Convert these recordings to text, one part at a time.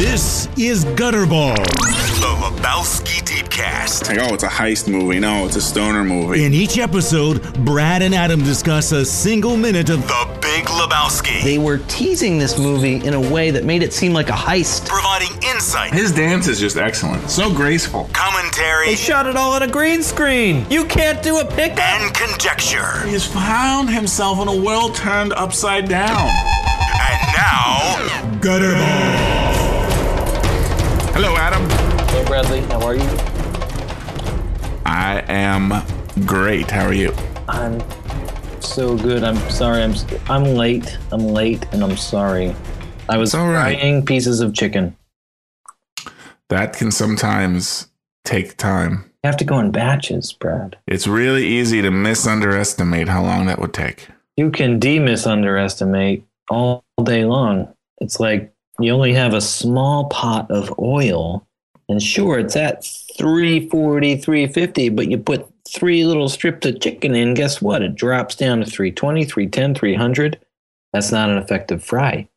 This is Gutterball. The Lebowski Deepcast. Like, oh, it's a heist movie. No, it's a stoner movie. In each episode, Brad and Adam discuss a single minute of The Big Lebowski. They were teasing this movie in a way that made it seem like a heist. providing insight, His dance is just excellent. So graceful. commentary, They shot it all on a green screen. You can't do a pickup. and conjecture. He's found himself in a world turned upside down. And now, Gutterball. Hello, Adam. Hey Bradley, how are you? I am great. How are you? I'm so good. I'm sorry. I'm I'm late. I'm late, and I'm sorry. I was all right. frying pieces of chicken. That can sometimes take time. You have to go in batches, Brad. It's really easy to misunderestimate how long that would take. You can de-misunderestimate all day long. It's like you only have a small pot of oil, and sure, it's at 340, 350, but you put three little strips of chicken in, guess what? It drops down to 320, 310, 300. That's not an effective fry.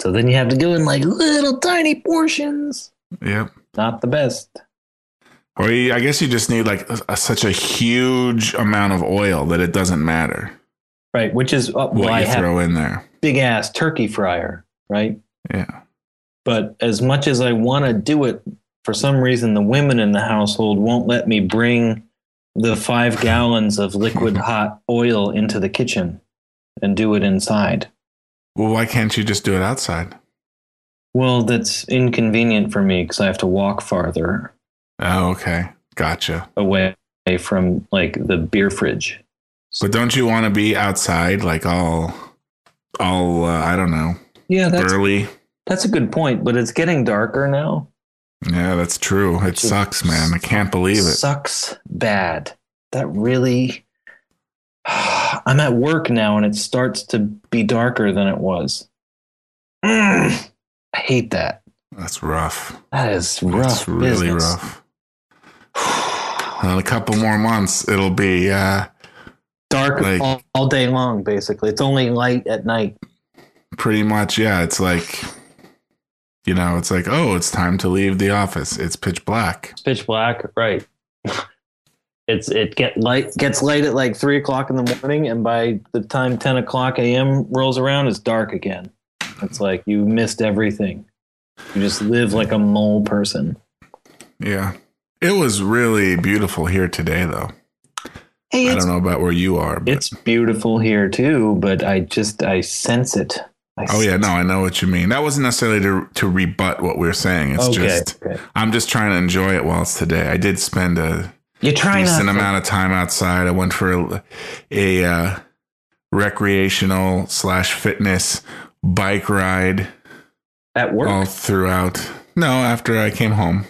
So then you have to go in like little tiny portions. Yep. Not the best. Or you, I guess you just need like a, such a huge amount of oil that it doesn't matter Right, which is uh, what why I you have throw in there. big ass turkey fryer, right? Yeah. but as much as I want to do it, for some reason, the women in the household won't let me bring the five gallons of liquid hot oil into the kitchen and do it inside. Well, why can't you just do it outside? Well, that's inconvenient for me because I have to walk farther Oh, okay. Gotcha. away from like the beer fridge. But don't you want to be outside, like all, all uh, I don't know, Yeah, that's early? That's a good point, but it's getting darker now. Yeah, that's true. It sucks, man. I can't believe it. It sucks bad. That really. I'm at work now and it starts to be darker than it was. Mm, I hate that. That's rough. That is rough. That's really business. rough. In a couple more months, it'll be. uh Dark Like- all, all day long, basically. It's only light at night. pretty much yeah it's like you know it's like oh it's time to leave the office it's pitch black It's pitch black, right? It's it get light gets light at like three o'clock in the morning, and by the time ten o'clock a.m. rolls around, it's dark again. It's like you missed everything. You just live like a mole person. yeah it was really beautiful here today though Hey, i don't know about where you are but it's beautiful here too, but I just I sense it. Oh yeah no i know what you mean that wasn't necessarily to to rebut what we're saying it's Okay, just okay. i'm just trying to enjoy it while it's today i did spend a You're trying decent not. amount of time outside i went for a, a uh, recreational slash fitness bike ride at work. all throughout no after i came home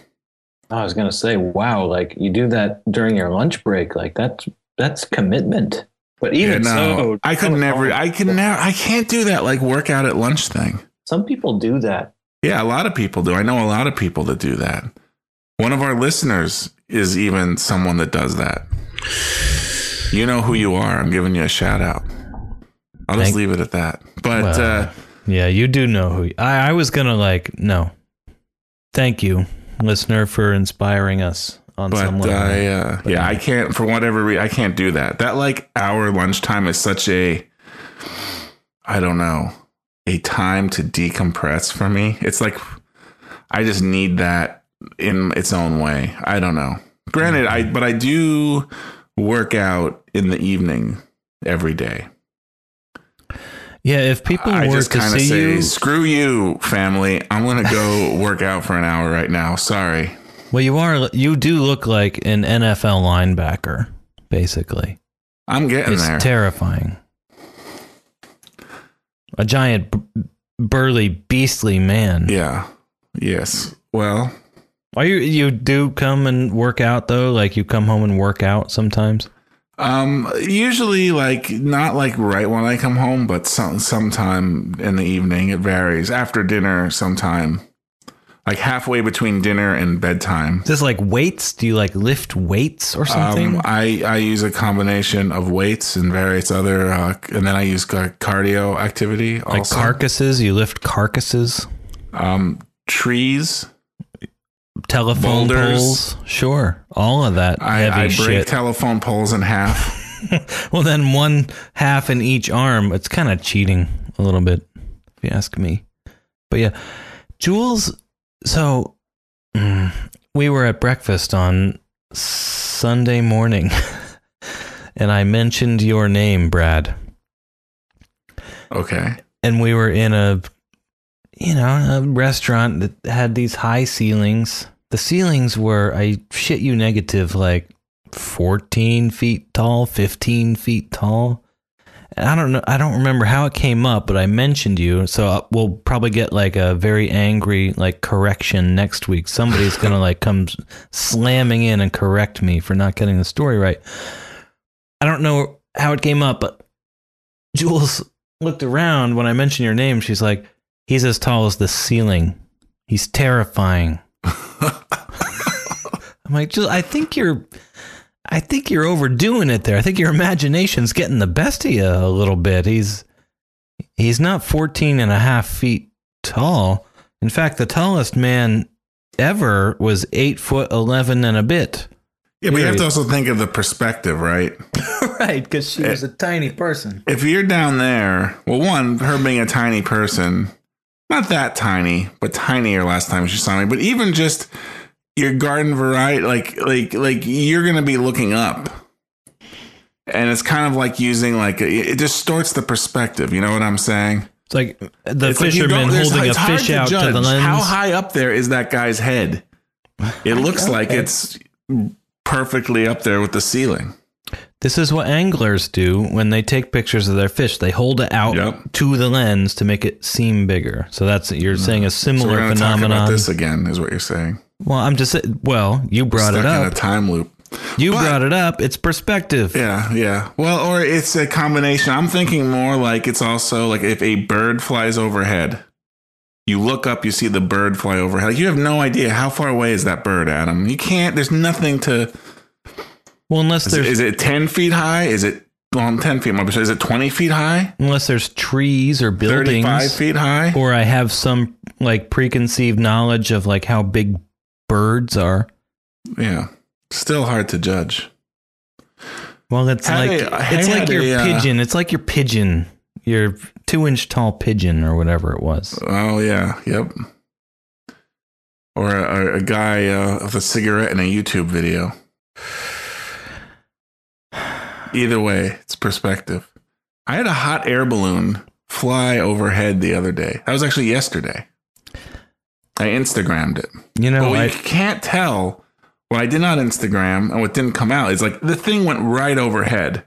I was gonna say, wow, like you do that during your lunch break, like that's that's commitment. But Yeah, even no, so, I could never. I can never. I can't do that like workout at lunch thing. Some people do that. Yeah, a lot of people do. I know a lot of people that do that. One of our listeners is even someone that does that. You know who you are. I'm giving you a shout out. I'll just leave it at that. But Well, uh, Yeah, you do know who. I, I was gonna like no. Thank you, listener, for inspiring us on but. I, uh, yeah, I can't for whatever reason. I can't do that. That like hour lunchtime is such a, I don't know, a time to decompress for me. It's like I just need that in its own way. I don't know. Granted, I but I do work out in the evening every day. yeah, if people I were just to see say, you, "Screw you, family! I'm gonna go work out for an hour right now." Sorry. Well, you are you do look like an NFL linebacker, basically. I'm getting It's there. terrifying. A giant, burly, beastly man. yeah. Yes. Well, Are you you do come and work out though? Like you come home and work out sometimes? Um, usually like not like right when I come home, but some sometime in the evening. It varies after dinner. Sometime, like halfway between dinner and bedtime. Is this like weights? Do you like lift weights or something? Um, I I use a combination of weights and various other, uh, and then I use ca- cardio activity like also. carcasses? You lift carcasses? um, trees. Telephone Boulders. poles, sure, all of that I, I break shit. telephone poles in half. well, then one half in each arm. It's kind of cheating a little bit, if you ask me. But yeah, Jules. So mm, we were at breakfast on Sunday morning, and I mentioned your name, Brad. Okay. and we were in a you know a restaurant that had these high ceilings the ceilings were i shit you negative like 14 feet tall 15 feet tall i don't know i don't remember how it came up but i mentioned you so we'll probably get like a very angry like correction next week somebody's gonna like come slamming in and correct me for not getting the story right i don't know how it came up but jules looked around when I mentioned your name. She's like, he's as tall as the ceiling. He's terrifying. I'm like, "Jill, I think you're, I think you're overdoing it there. I think your imagination's getting the best of you a little bit. He's, he's not 14 and a half feet tall. In fact, the tallest man ever was eight foot 11 and a bit. Yeah, but you have to also think of the perspective, right? right. Because she eh, was a tiny person. If you're down there, well, one, her being a tiny person, not that tiny, but tinier last time she saw me, but even just your garden variety, like, like, like you're going to be looking up. And it's kind of like using like it distorts the perspective. You know what I'm saying? It's like the It's fisherman don't- holding a fish to out to judge the lens. How high up there is that guy's head? It looks like it's perfectly up there with the ceiling. This is what anglers do when they take pictures of their fish. They hold it out Yep. to the lens to make it seem bigger. So that's you're saying a So similar about phenomenon. this again, is what you're saying. Well, I'm just well, you brought Stuck it in a up. time loop. You but- brought it up. It's perspective. Yeah, yeah. Well, or it's a combination. I'm thinking more like it's also like if a bird flies overhead, you look up, you see the bird fly overhead. Like you have no idea how far away is that bird, Adam. You can't. There's nothing to. Well, unless Is, there's is it ten feet high? Is it well, ten feet? Maybe is it twenty feet high? unless there's trees or buildings, Thirty-five feet high? or I have some like preconceived knowledge of like how big birds are. Yeah, still hard to judge. Well, it's Had like a- it's like your a, uh, pigeon. It's like your pigeon, your two inch tall pigeon or whatever it was. Oh yeah, yep. Or a, a guy uh, with a cigarette in a YouTube video. Either way, it's perspective. I had a hot air balloon fly overhead the other day. That was actually yesterday. I Instagrammed it. You know, I, you can't tell what I did not Instagram and what didn't come out is like the thing went right overhead,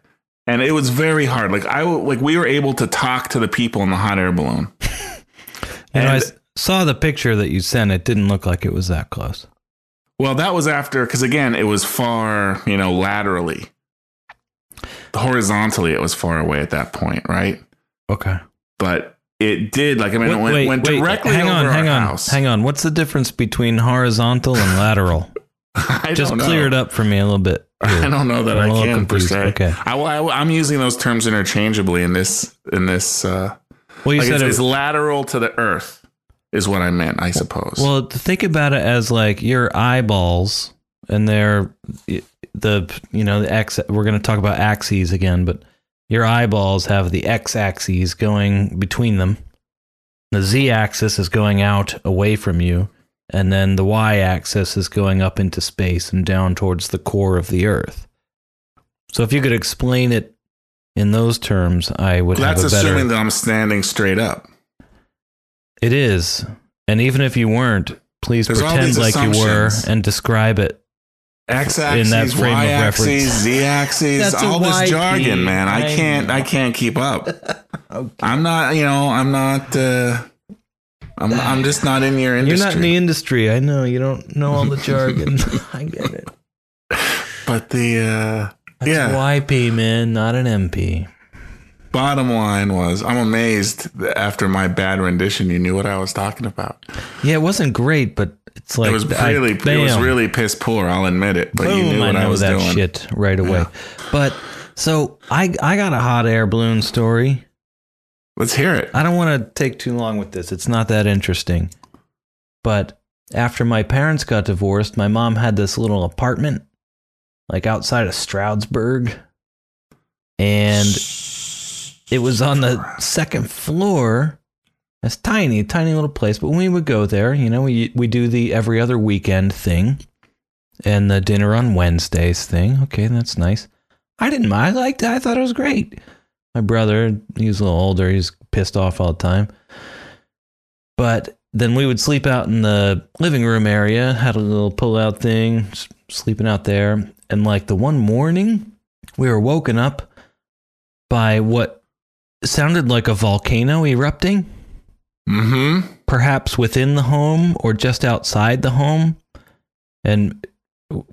and it was very hard. Like I like we were able to talk to the people in the hot air balloon. you know, I and- saw the picture that you sent. It didn't look like it was that close. Well, that was after because again, it was far, you know, laterally. Horizontally, it was far away at that point, right? Okay. But it did, like I mean, it went, wait, went wait, directly hang over on, our hang on, house. hang on. What's the difference between horizontal and lateral? Just know. clear it up for me a little bit. I don't know that I'm I can per se. Okay. I, I, I'm using those terms interchangeably in this in this. Uh, Well, you like said it's, it it's lateral to the earth is what I meant. I suppose. Well, think about it as like your eyeballs, and they're the you know the x. We're going to talk about axes again, but your eyeballs have the x axis going between them. The z axis is going out away from you, and then the y axis is going up into space and down towards the core of the Earth. So, if you could explain it in those terms, I would that's have a better. assuming that I'm standing straight up. It is. And even if you weren't, please There's pretend like you were and describe it. X In axis, that frame of Y axis, reference. Z axis, all this YP. jargon, man. I I can't, know. I can't keep up. I'm not, you know, I'm not. uh I'm, I'm just not in your industry. You're not in the industry. I know. You don't know all the jargon. I get it. but the uh, That's Yeah. YP, man, not an MP. Bottom line was, I'm amazed that after my bad rendition, you knew what I was talking about. Yeah, it wasn't great, but it's like it was I- really, it was really piss poor. I'll admit it, but you knew what I I, was that doing. shit right away. But so I I got a hot air balloon story. Let's hear it. I don't want to take too long with this. It's not that interesting. But after my parents got divorced, my mom had this little apartment like outside of Stroudsburg. And it was on the second floor. It's tiny, tiny little place. But when we would go there, you know, we we do the every other weekend thing and the dinner on Wednesdays thing. Okay, that's nice. I didn't mind. I liked it. I thought it was great. My brother, he was a little older. He's pissed off all the time. But then we would sleep out in the living room area, had a little pull out thing, sleeping out there. And like the one morning, we were woken up by what sounded like a volcano erupting, Mm-hmm. perhaps within the home or just outside the home. And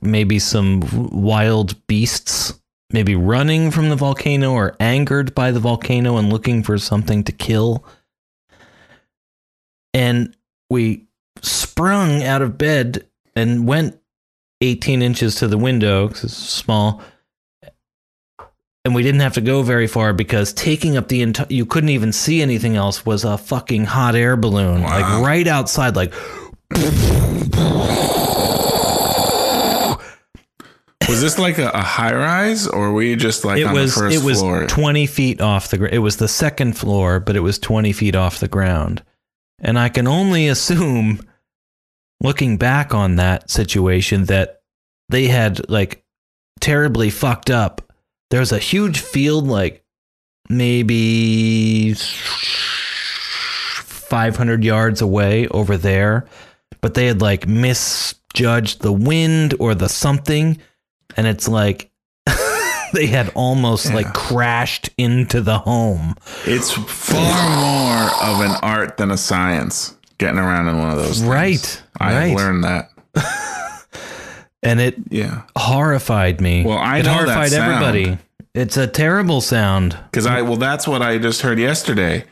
maybe some wild beasts, maybe running from the volcano or angered by the volcano and looking for something to kill. And we sprung out of bed and went 18 inches to the window because it's small. And we didn't have to go very far because taking up the entire, you couldn't even see anything else, was a fucking hot air balloon. Wow. Like right outside, like Was this like a, a high rise, or were you just like it on was the first it was floor? 20 feet off the ground it was the second floor but it was 20 feet off the ground and i can only assume looking back on that situation that they had like terribly fucked up there was a huge field like maybe 500 yards away over there but they had like misjudged the wind or the something and it's like they had almost like crashed into the home. It's far more of an art than a science. Getting around in one of those, things. Right, I right. learned that. And it Yeah, horrified me. Well, I it horrified everybody. It's a terrible sound. because I well, that's what I just heard yesterday.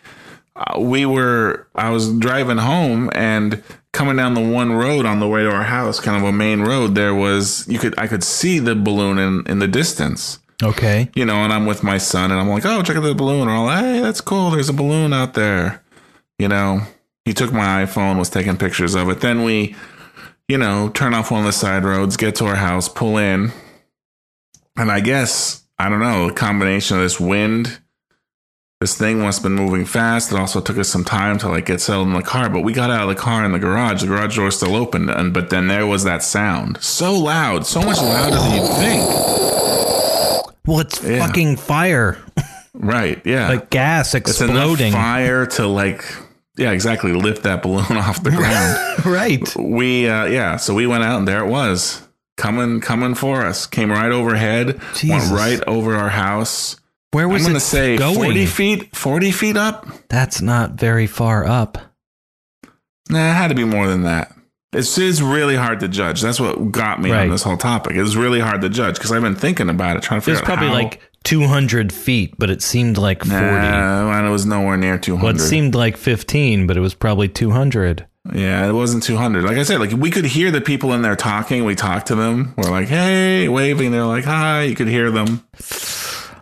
Uh, we were I was driving home and coming down the one road on the way to our house, kind of a main road. There was you could I could see the balloon in in the distance. Okay. you know, and I'm with my son, and I'm like, oh, check out the balloon. Or all, hey, that's cool. There's a balloon out there. You know, he took my iPhone, was taking pictures of it. Then we, you know, turn off one of the side roads, get to our house, pull in, and I guess I don't know, a combination of this wind. This thing must have been moving fast. It also took us some time to like get settled in the car, but we got out of the car in the garage. The garage door still open, and but then there was that sound, so loud, so much louder than you'd think. Well, it's Yeah. fucking fire, Right? Yeah. like gas it's enough exploding. fire to like yeah exactly lift that balloon off the ground right. we uh yeah so we went out and there it was coming coming for us came right overhead Jesus. went right over our house Where i'm was gonna it say going? 40 feet 40 feet up That's not very far up. nah it had to be more than that it's, it's really hard to judge that's what got me Right. on this whole topic it was really hard to judge because i've been thinking about it trying to figure probably out how, like 200 feet, but it seemed like 40. nah, and it was nowhere near 200 Well, it seemed like 15, but it was probably 200. Yeah, it wasn't 200. Like I said, like we could hear the people in there talking. We talked to them. We're like, hey, waving. They're like, hi. You could hear them.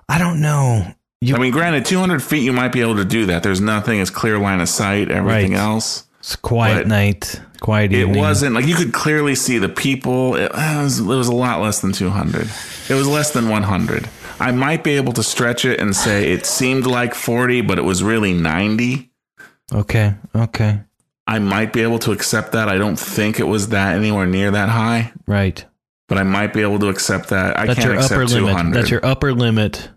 I don't know. You, I mean, granted, 200 feet, you might be able to do that. There's nothing. It's clear line of sight. Everything Right. else. it's a quiet night, quiet It wasn't like you could clearly see the people. It, it was, it was a lot less than 200. It was less than 100. I might be able to stretch it and say it seemed like 40, but it was really 90. Okay, okay, I might be able to accept that. I don't think it was that anywhere near that high. right. but I might be able to accept that. I That's can't your accept upper 200. limit. That's your upper limit.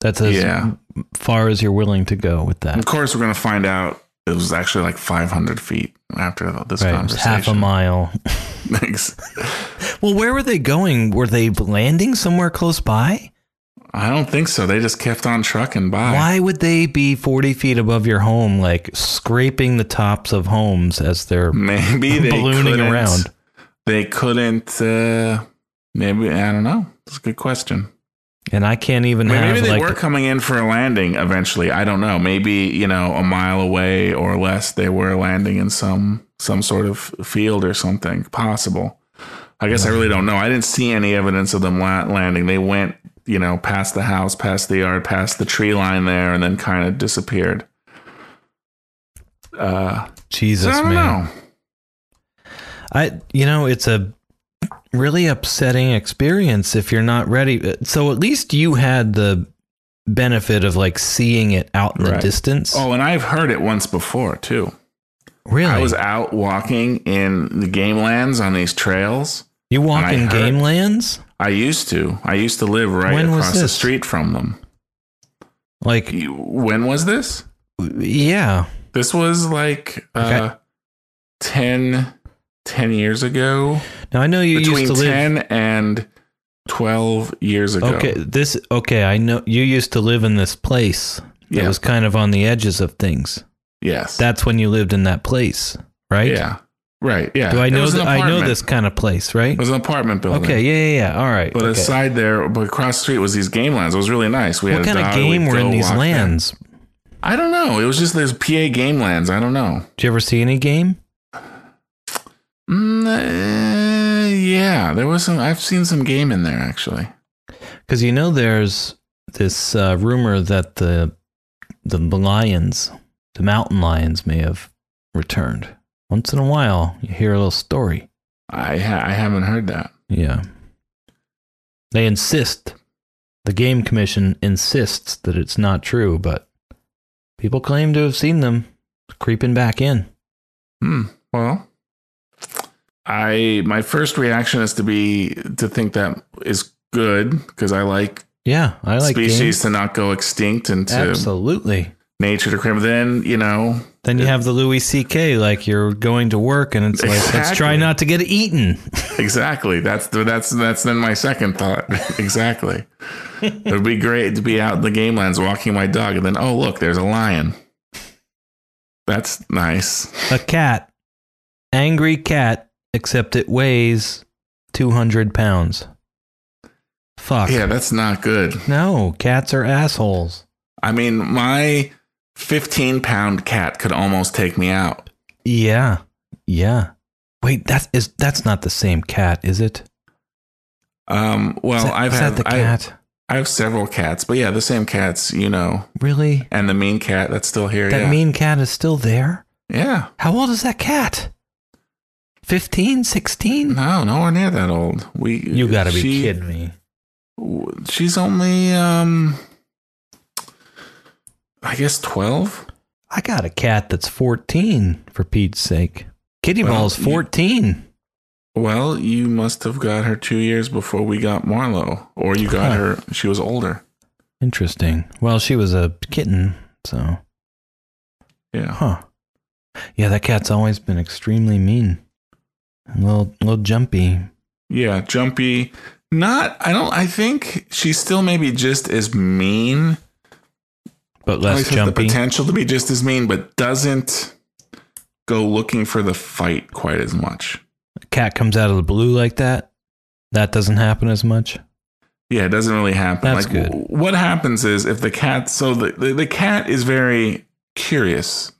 That's as Yeah. far as you're willing to go with that. Of course, we're going to find out it was actually like 500 feet after this Right, conversation. half a mile. Thanks. Well, where were they going? Were they landing somewhere close by? I don't think so. They just kept on trucking by. Why would they be 40 feet above your home, like scraping the tops of homes as they're Maybe they ballooning around? They couldn't. Uh, maybe I don't know. It's a good question. And I can't even Maybe, maybe they like were coming in for a landing eventually. I don't know. Maybe you know a mile away or less. They were landing in some some sort of field or something possible. I guess I really don't know. I didn't see any evidence of them landing. They went, you know, past the house, past the yard, past the tree line there, and then kind of disappeared. Uh, so Jesus, I don't man. know. I, you know, it's a really upsetting experience if you're not ready. So at least you had the benefit of like seeing it out in the distance. Oh, and I've heard it once before too. really? I was out walking in the game lands on these trails. you walk in game lands? I used to. I used to live right When across the street from them. Like, When was this? yeah. This was like uh, Okay. 10, 10 years ago. Now I know you Between used to live. 10 and 12 years ago. Okay, this okay. I know you used to live in this place that Yeah. was kind of on the edges of things. Yes. That's when you lived in that place, right? yeah. Right. Yeah. Do I know that? I know this kind of place, right? It was an apartment building. Okay, yeah, yeah, yeah. All right. But okay. aside there, but across the street was these game lands. It was really nice. We what had kind a of game were in these lands? I don't know. It was just those PA game lands. I don't know. Did you ever see any game? Mm, uh, yeah, there was some. I've seen some game in there actually. Because you know, there's this uh, rumor that the the lions, the mountain lions, may have returned. Once in a while, you hear a little story. I ha- I haven't heard that. Yeah. They insist. The game commission insists that it's not true, but people claim to have seen them creeping back in. Hmm. Well, I my first reaction is to be to think that is good because I like, Yeah, I like species games. to not go extinct and to Absolutely. nature to create. Then you know, Then you have the Louis C.K. like you're going to work and it's like let's try not to get eaten. exactly. That's the, that's that's then my second thought. exactly. it would be great to be out in the game lands walking my dog, and then oh look, there's a lion. That's nice. A cat, angry cat, except it weighs two hundred pounds. Fuck. Yeah, that's not good. No, cats are assholes. I mean, my 15 pound cat could almost take me out. Yeah. Yeah. Wait, that is that's not the same cat, is it? Um, well, that- I've is had that the I, cat. I have several cats, but yeah, the same cats, you know, really? and the mean cat that's still here. That yeah. mean cat is still there? yeah. How old is that cat? 15, 16? No, nowhere near that old. We You got to be she- kidding me. She's only um I guess 12. I got a cat that's 14 for Pete's sake. Kitty Well, Ball's you- 14. Well, you must have got her 2 years before we got Marlo or you got Huh. her she was older. Interesting. Well, she was a kitten, so Yeah. huh. Yeah, that cat's always been extremely mean. A little, little jumpy. Yeah, jumpy. Not I don't I think she's still maybe just as mean but less has jumpy. the potential to be just as mean, but doesn't go looking for the fight quite as much. Cat comes out of the blue like that. That doesn't happen as much. Yeah, it doesn't really happen. That's like good. w- what happens is if the cat so the, the, the cat is very curious,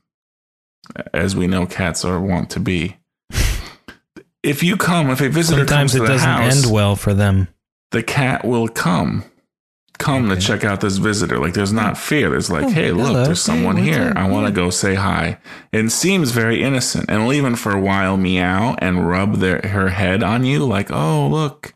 as we know cats are wont to be. If you come, if a visitor Sometimes comes to it doesn't house, end well for them. the cat will come. Come Okay. to check out this visitor. Like there's not hmm. fear. There's like, Oh, hey, look, there's someone what's here. I want to go say hi. And seems very innocent. And will even for a while meow and rub their her head on you, like, oh look,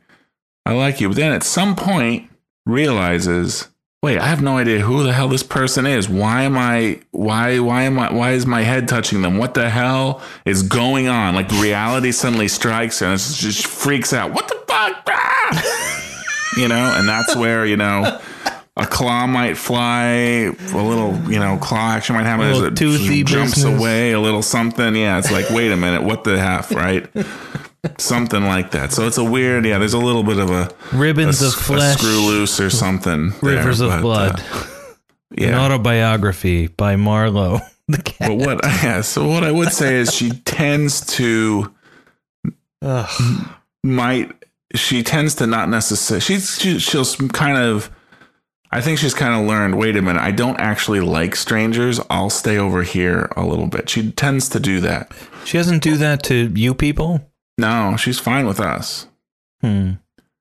I like you. But then at some point realizes, wait, I have no idea who the hell this person is. Why am I why why am I why is my head touching them? What the hell is going on? Like reality suddenly strikes and it just freaks out. What the fuck? Ah! you know, and that's where, you know, a claw might fly, a little, you know, claw action might happen A as it toothy jumps business. away, a little something. Yeah, it's like, wait a minute, what the heck, right? Something like that. So it's a weird, yeah, there's a little bit of a, a, Ribbons of a flesh, screw loose or something. there, rivers of but, uh, blood. An autobiography by Marlowe. The cat. But what, yeah, so what I would say is she tends to, Ugh. might she tends to not necessarily she's she, she'll kind of i think she's kind of learned wait a minute i don't actually like strangers i'll stay over here a little bit she tends to do that She doesn't do that to you people. No she's fine with us Hmm.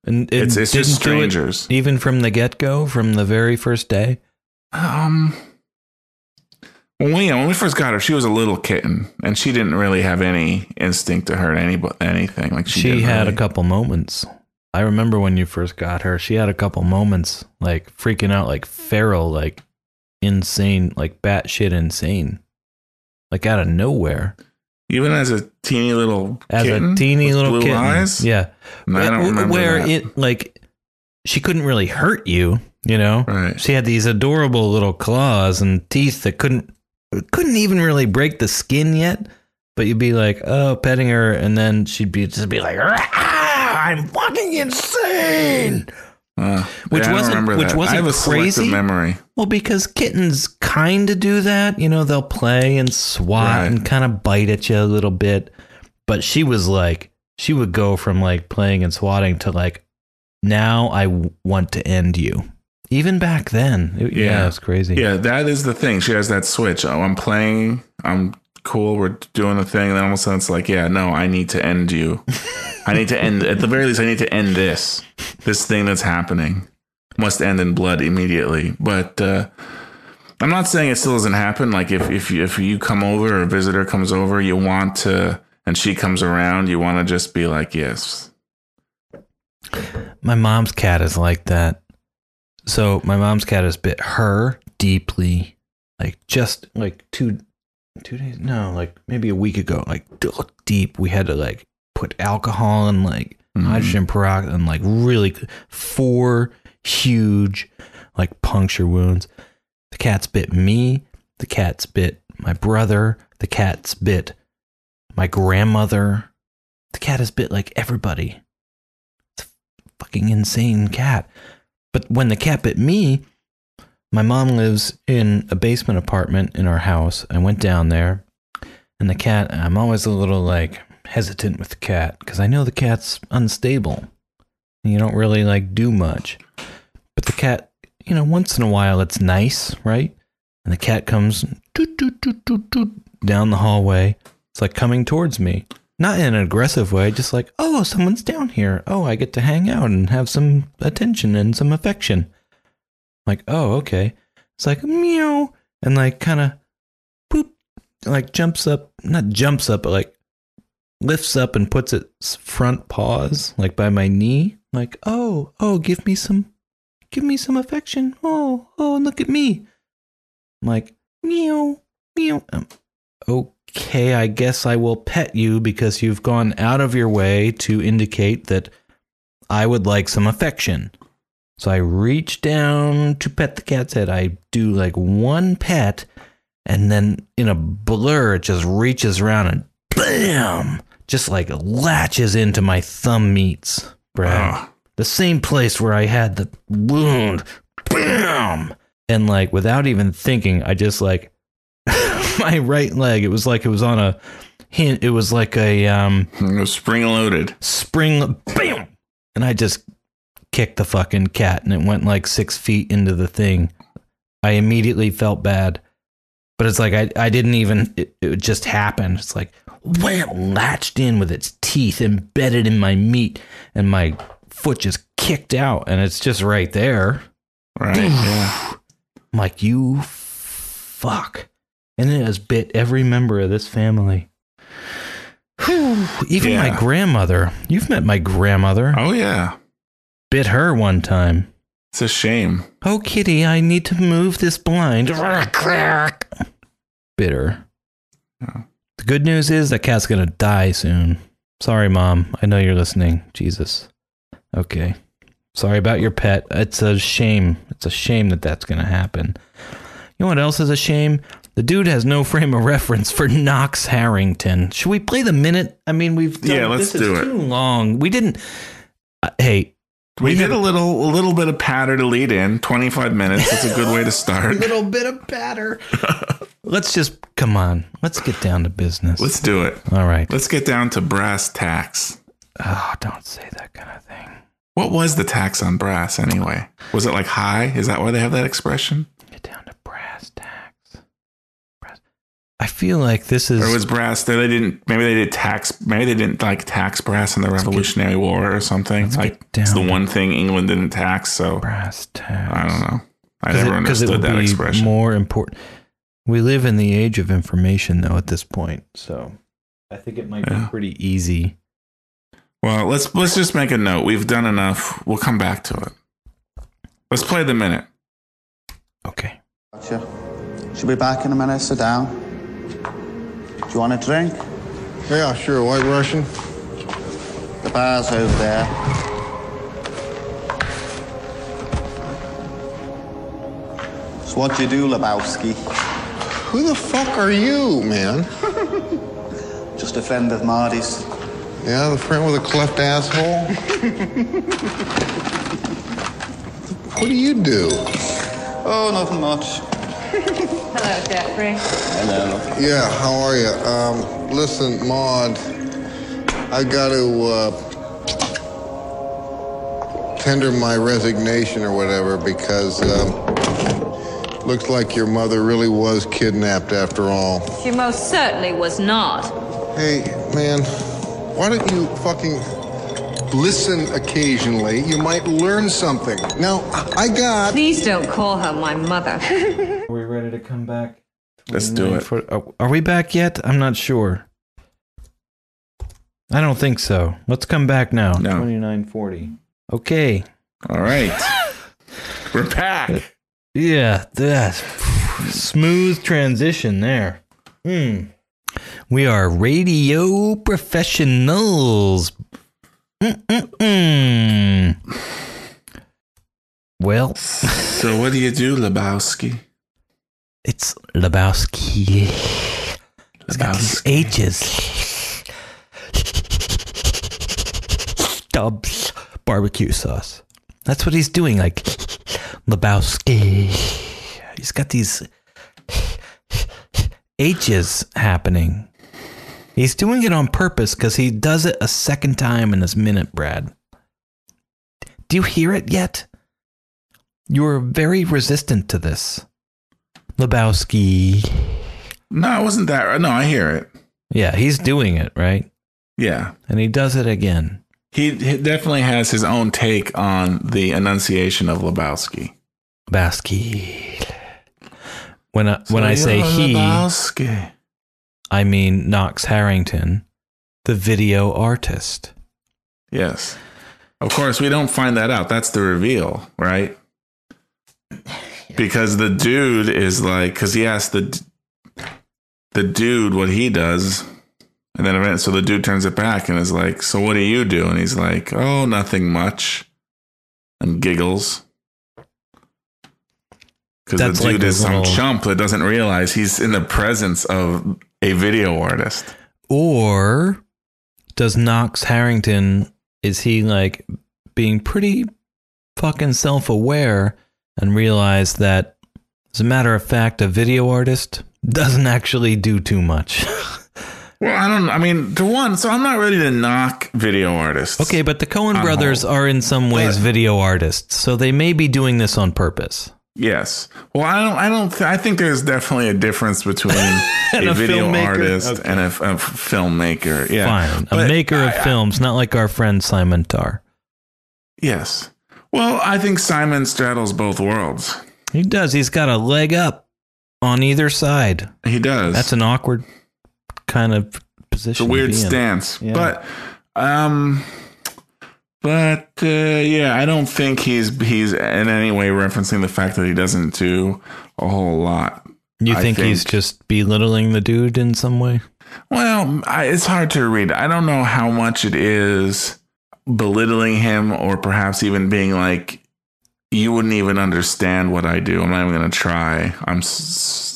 And it it's it's just do it strangers even from the get go, from the very first day. um Well, yeah, when we first got her, she was a little kitten, and she didn't really have any instinct to hurt any anything. Like she, She, had really- a couple moments. I remember when you first got her, she had a couple moments like freaking out like feral, like insane, like batshit insane. Like out of nowhere. Even as a teeny little As a teeny with little blue kitten. eyes. Yeah. I don't Where- remember where that. it like she couldn't really hurt you, you know? Right. She had these adorable little claws and teeth that couldn't couldn't even really break the skin yet. But you'd be like, oh, petting her, and then she'd be just be like, "Ah, I'm fucking insane. Uh, Which yeah, wasn't- which that. Wasn't crazy. memory. Well, because kittens kind of do that. You know, they'll play and swat Right. and kind of bite at you a little bit. But she was like, she would go from like playing and swatting to like, now I w- want to end you. Even back then. It- yeah. Yeah. it's crazy. Yeah, that is the thing. She has that switch. Oh, I'm playing. I'm cool. We're doing the thing. And then all of a sudden it's like, yeah, no, I need to end you. I need to end, at the very least, I need to end this. This thing that's happening must end in blood immediately. But, uh, I'm not saying it still doesn't happen. Like if, if you, if you come over or a visitor comes over, you want to, and she comes around, you want to just be like, yes, My mom's cat is like that. So my mom's cat has bit her deeply, like just like two, two days. No, like maybe a week ago. Like deep. We had to like put alcohol and like Mhm. hydrogen peroxide and like really four huge like puncture wounds. The cat's bit me. The cat's bit my brother. The cat's bit my grandmother. The cat has bit like everybody It's a fucking insane cat. But when the cat bit me, my mom lives in a basement apartment in our house. I went down there, and the cat, I'm always a little like hesitant with the cat because I know the cat's unstable. And you don't really like do much. But the cat, you know, once in a while it's nice, right? And the cat comes toot, toot, toot, toot, toot, down the hallway. It's like coming towards me not in an aggressive way, just like, oh, someone's down here. Oh, I get to hang out and have some attention and some affection. Like, oh, okay. It's like meow, and like kind of poop, like jumps up, not jumps up, but like lifts up and puts its front paws like by my knee. Like, oh, oh, give me some, give me some affection. Oh, oh, look at me. I'm like meow, meow. Um, okay, I guess I will pet you because you've gone out of your way to indicate that I would like some affection. So I reach down to pet the cat's head. I do like one pet, and then in a blur, it just reaches around and bam, just like latches into my thumb meats, Brad. The same place where I had the wound. Bam! And like without even thinking, I just like my right leg. It was like it was on a hint. It was like a um spring loaded. spring bam and i just kicked the fucking cat and it went like six feet into the thing i immediately felt bad but it's like i, I didn't even it, it just happened it's like wham latched in with its teeth embedded in my meat and my foot just kicked out and it's just right there Right. yeah. i'm like you fuck and it has bit every member of this family Whew. even my grandmother you've met my grandmother Oh yeah. bit her one time. It's a shame. Oh, kitty, I need to move this blind. Bit her. Yeah. The good news is that cat's gonna die soon. Sorry, mom. I know you're listening. Jesus. Okay. Sorry about your pet. It's a shame. It's a shame that that's gonna happen. You know what else is a shame? The dude has no frame of reference for Knox Harrington. Should we play the minute? I mean, we've done, Yeah, let's this do is it. Too long. We didn't. Uh, hey, We, did have- a little a little bit of patter to lead in. Twenty five minutes. That's a good way to start. A little bit of patter. Let's just come on. Let's get down to business. Let's do it. All right. Let's get down to brass tacks. Oh, don't say that kind of thing. What was the tax on brass anyway? Was it like high? Is that why they have that expression? Get down to brass tacks. Brass. I feel like this is. Or was brass they didn't maybe they did tax maybe they didn't like tax brass in the Revolutionary War or something. let's Like get it's the one thing England didn't tax, so brass tax. I don't know. I Because never it understood would that be expression. more important. We live in the age of information, though, at this point. So I think it might Yeah. be pretty easy. Well, let's let's just make a note. We've done enough. We'll come back to it. Let's play the minute. Okay. Gotcha. She'll be back in a minute. Sit down. Do you want a drink? Yeah, sure. White Russian. The bar's over there. So what do you do, Lebowski? Who the fuck are you, man? Just a friend of Marty's. Yeah, the friend with a cleft asshole? what do you do? Oh, nothing much. Hello, Jeffrey. Hello. Yeah, how are you? Um, listen, Maud, I got to uh, tender my resignation or whatever because um, looks like your mother really was kidnapped after all. She most certainly was not. Hey, man, why don't you fucking listen occasionally? You might learn something. Now, I got. Please don't call her my mother. Are we ready to come back? Let's do it. For, are, are we back yet? I'm not sure. I don't think so. Let's come back now. No. 2940. Okay. All right. We're back. Yeah, that's smooth transition there. Hmm. We are radio professionals. Mm-mm-mm. Well, So what do you do, Lebowski? it's Lebowski. It's got these H's. Stubbs barbecue sauce. That's what he's doing, like Lebowski. He's got these H's happening. He's doing it on purpose because he does it a second time in this minute, Brad. Do you hear it yet? You're very resistant to this. Lebowski. No, it wasn't that. No, I hear it. Yeah, he's doing it, right? Yeah. And he does it again. He, he definitely has his own take on the enunciation of Lebowski. Lebowski. When I, when I say he, Lebowski. I mean Knox Harrington, the video artist. Yes. Of course, we don't find that out. That's the reveal, right? Because the dude is like, because he asked the the dude what he does, and then. So the dude turns it back and is like, "So what do you do?" And he's like, "Oh, nothing much," and giggles. Because the dude like is some little- chump that doesn't realize he's in the presence of a video artist. Or does Knox Harrington, is he like being pretty fucking self aware and realize that, as a matter of fact, a video artist doesn't actually do too much? Well, I don't. I mean, to one, so I'm not ready to knock video artists. okay, but the Coen brothers are in some ways But- video artists, so they may be doing this on purpose. Yes. Well, I don't. I don't. Th- I think there's definitely a difference between a, a video filmmaker? artist Okay. and a filmmaker. Yeah. Fine. A But maker of I- I- films, not like our friend Simon Tarr. Yes. Well, I think Simon straddles both worlds. He does. He's got a leg up on either side. He does. That's an awkward kind of it's position. a to weird stance, Yeah. but um, but uh, yeah, I don't think he's he's in any way referencing the fact that he doesn't do a whole lot. You I think, he's just belittling the dude in some way? Well, I, it's hard to read. I don't know how much it is belittling him, or perhaps even being like, "You wouldn't even understand what I do. I'm not even going to try." I'm,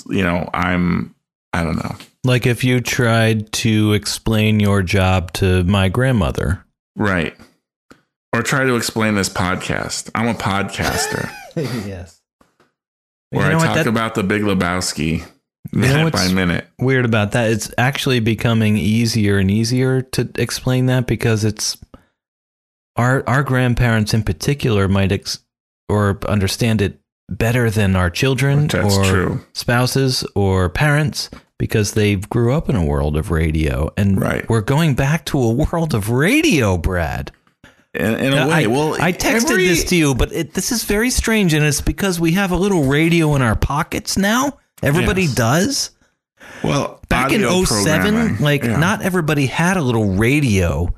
you know, I'm. I don't know. Like if you tried to explain your job to my grandmother. Right. Or try to explain this podcast. I'm a podcaster yes. You where know I talk That- about the Big Lebowski know minute by minute. weird about that. It's actually becoming easier and easier to explain that because it's our our grandparents in particular might ex- or understand it better than our children or true. spouses or parents because they've grew up in a world of radio and Right. we're going back to a world of radio, Brad. In, in a way, I, well, I texted every- this to you, but it, this is very strange, and it's because we have a little radio in our pockets now. Everybody Yes. does. Well, Back in audio 07, like Yeah. not everybody had a little radio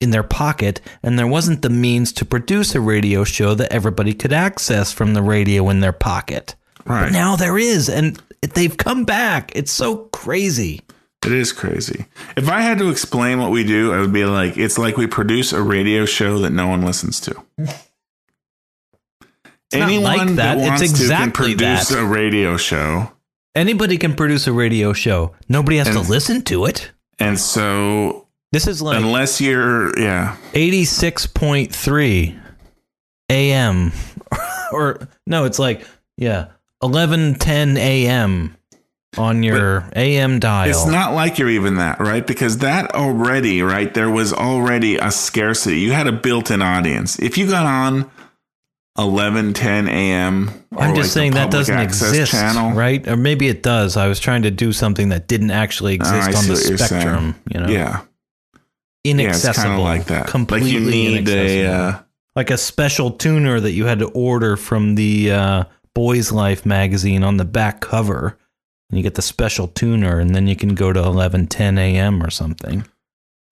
in their pocket, and there wasn't the means to produce a radio show that everybody could access from the radio in their pocket. right. But now there is, and they've come back. It's so crazy. It is crazy. If I had to explain what we do, I would be like, it's like we produce a radio show that no one listens to. Anyone like that. that It's wants to can produce that. a radio show. Anybody can produce a radio show. Nobody has to listen to it. And so, This is like unless you're, yeah, 86.3 AM. or no, it's like, yeah, 1110 AM on your AM dial. it's not like you're even that, right? Because that already, right, there was already a scarcity. You had a built in audience. If you got on 11, 10 a.m., I'm just the saying that doesn't exist, channel, right? Or maybe it does. I was trying to do something that didn't actually Oh, exist I on the what you're saying. spectrum. You know, Yeah. inaccessible. Yeah, like that. Completely like you need a, uh, like a special tuner that you had to order from the uh, Boys Life magazine on the back cover. And you get the special tuner, and then you can go to 11:10 a.m. or something.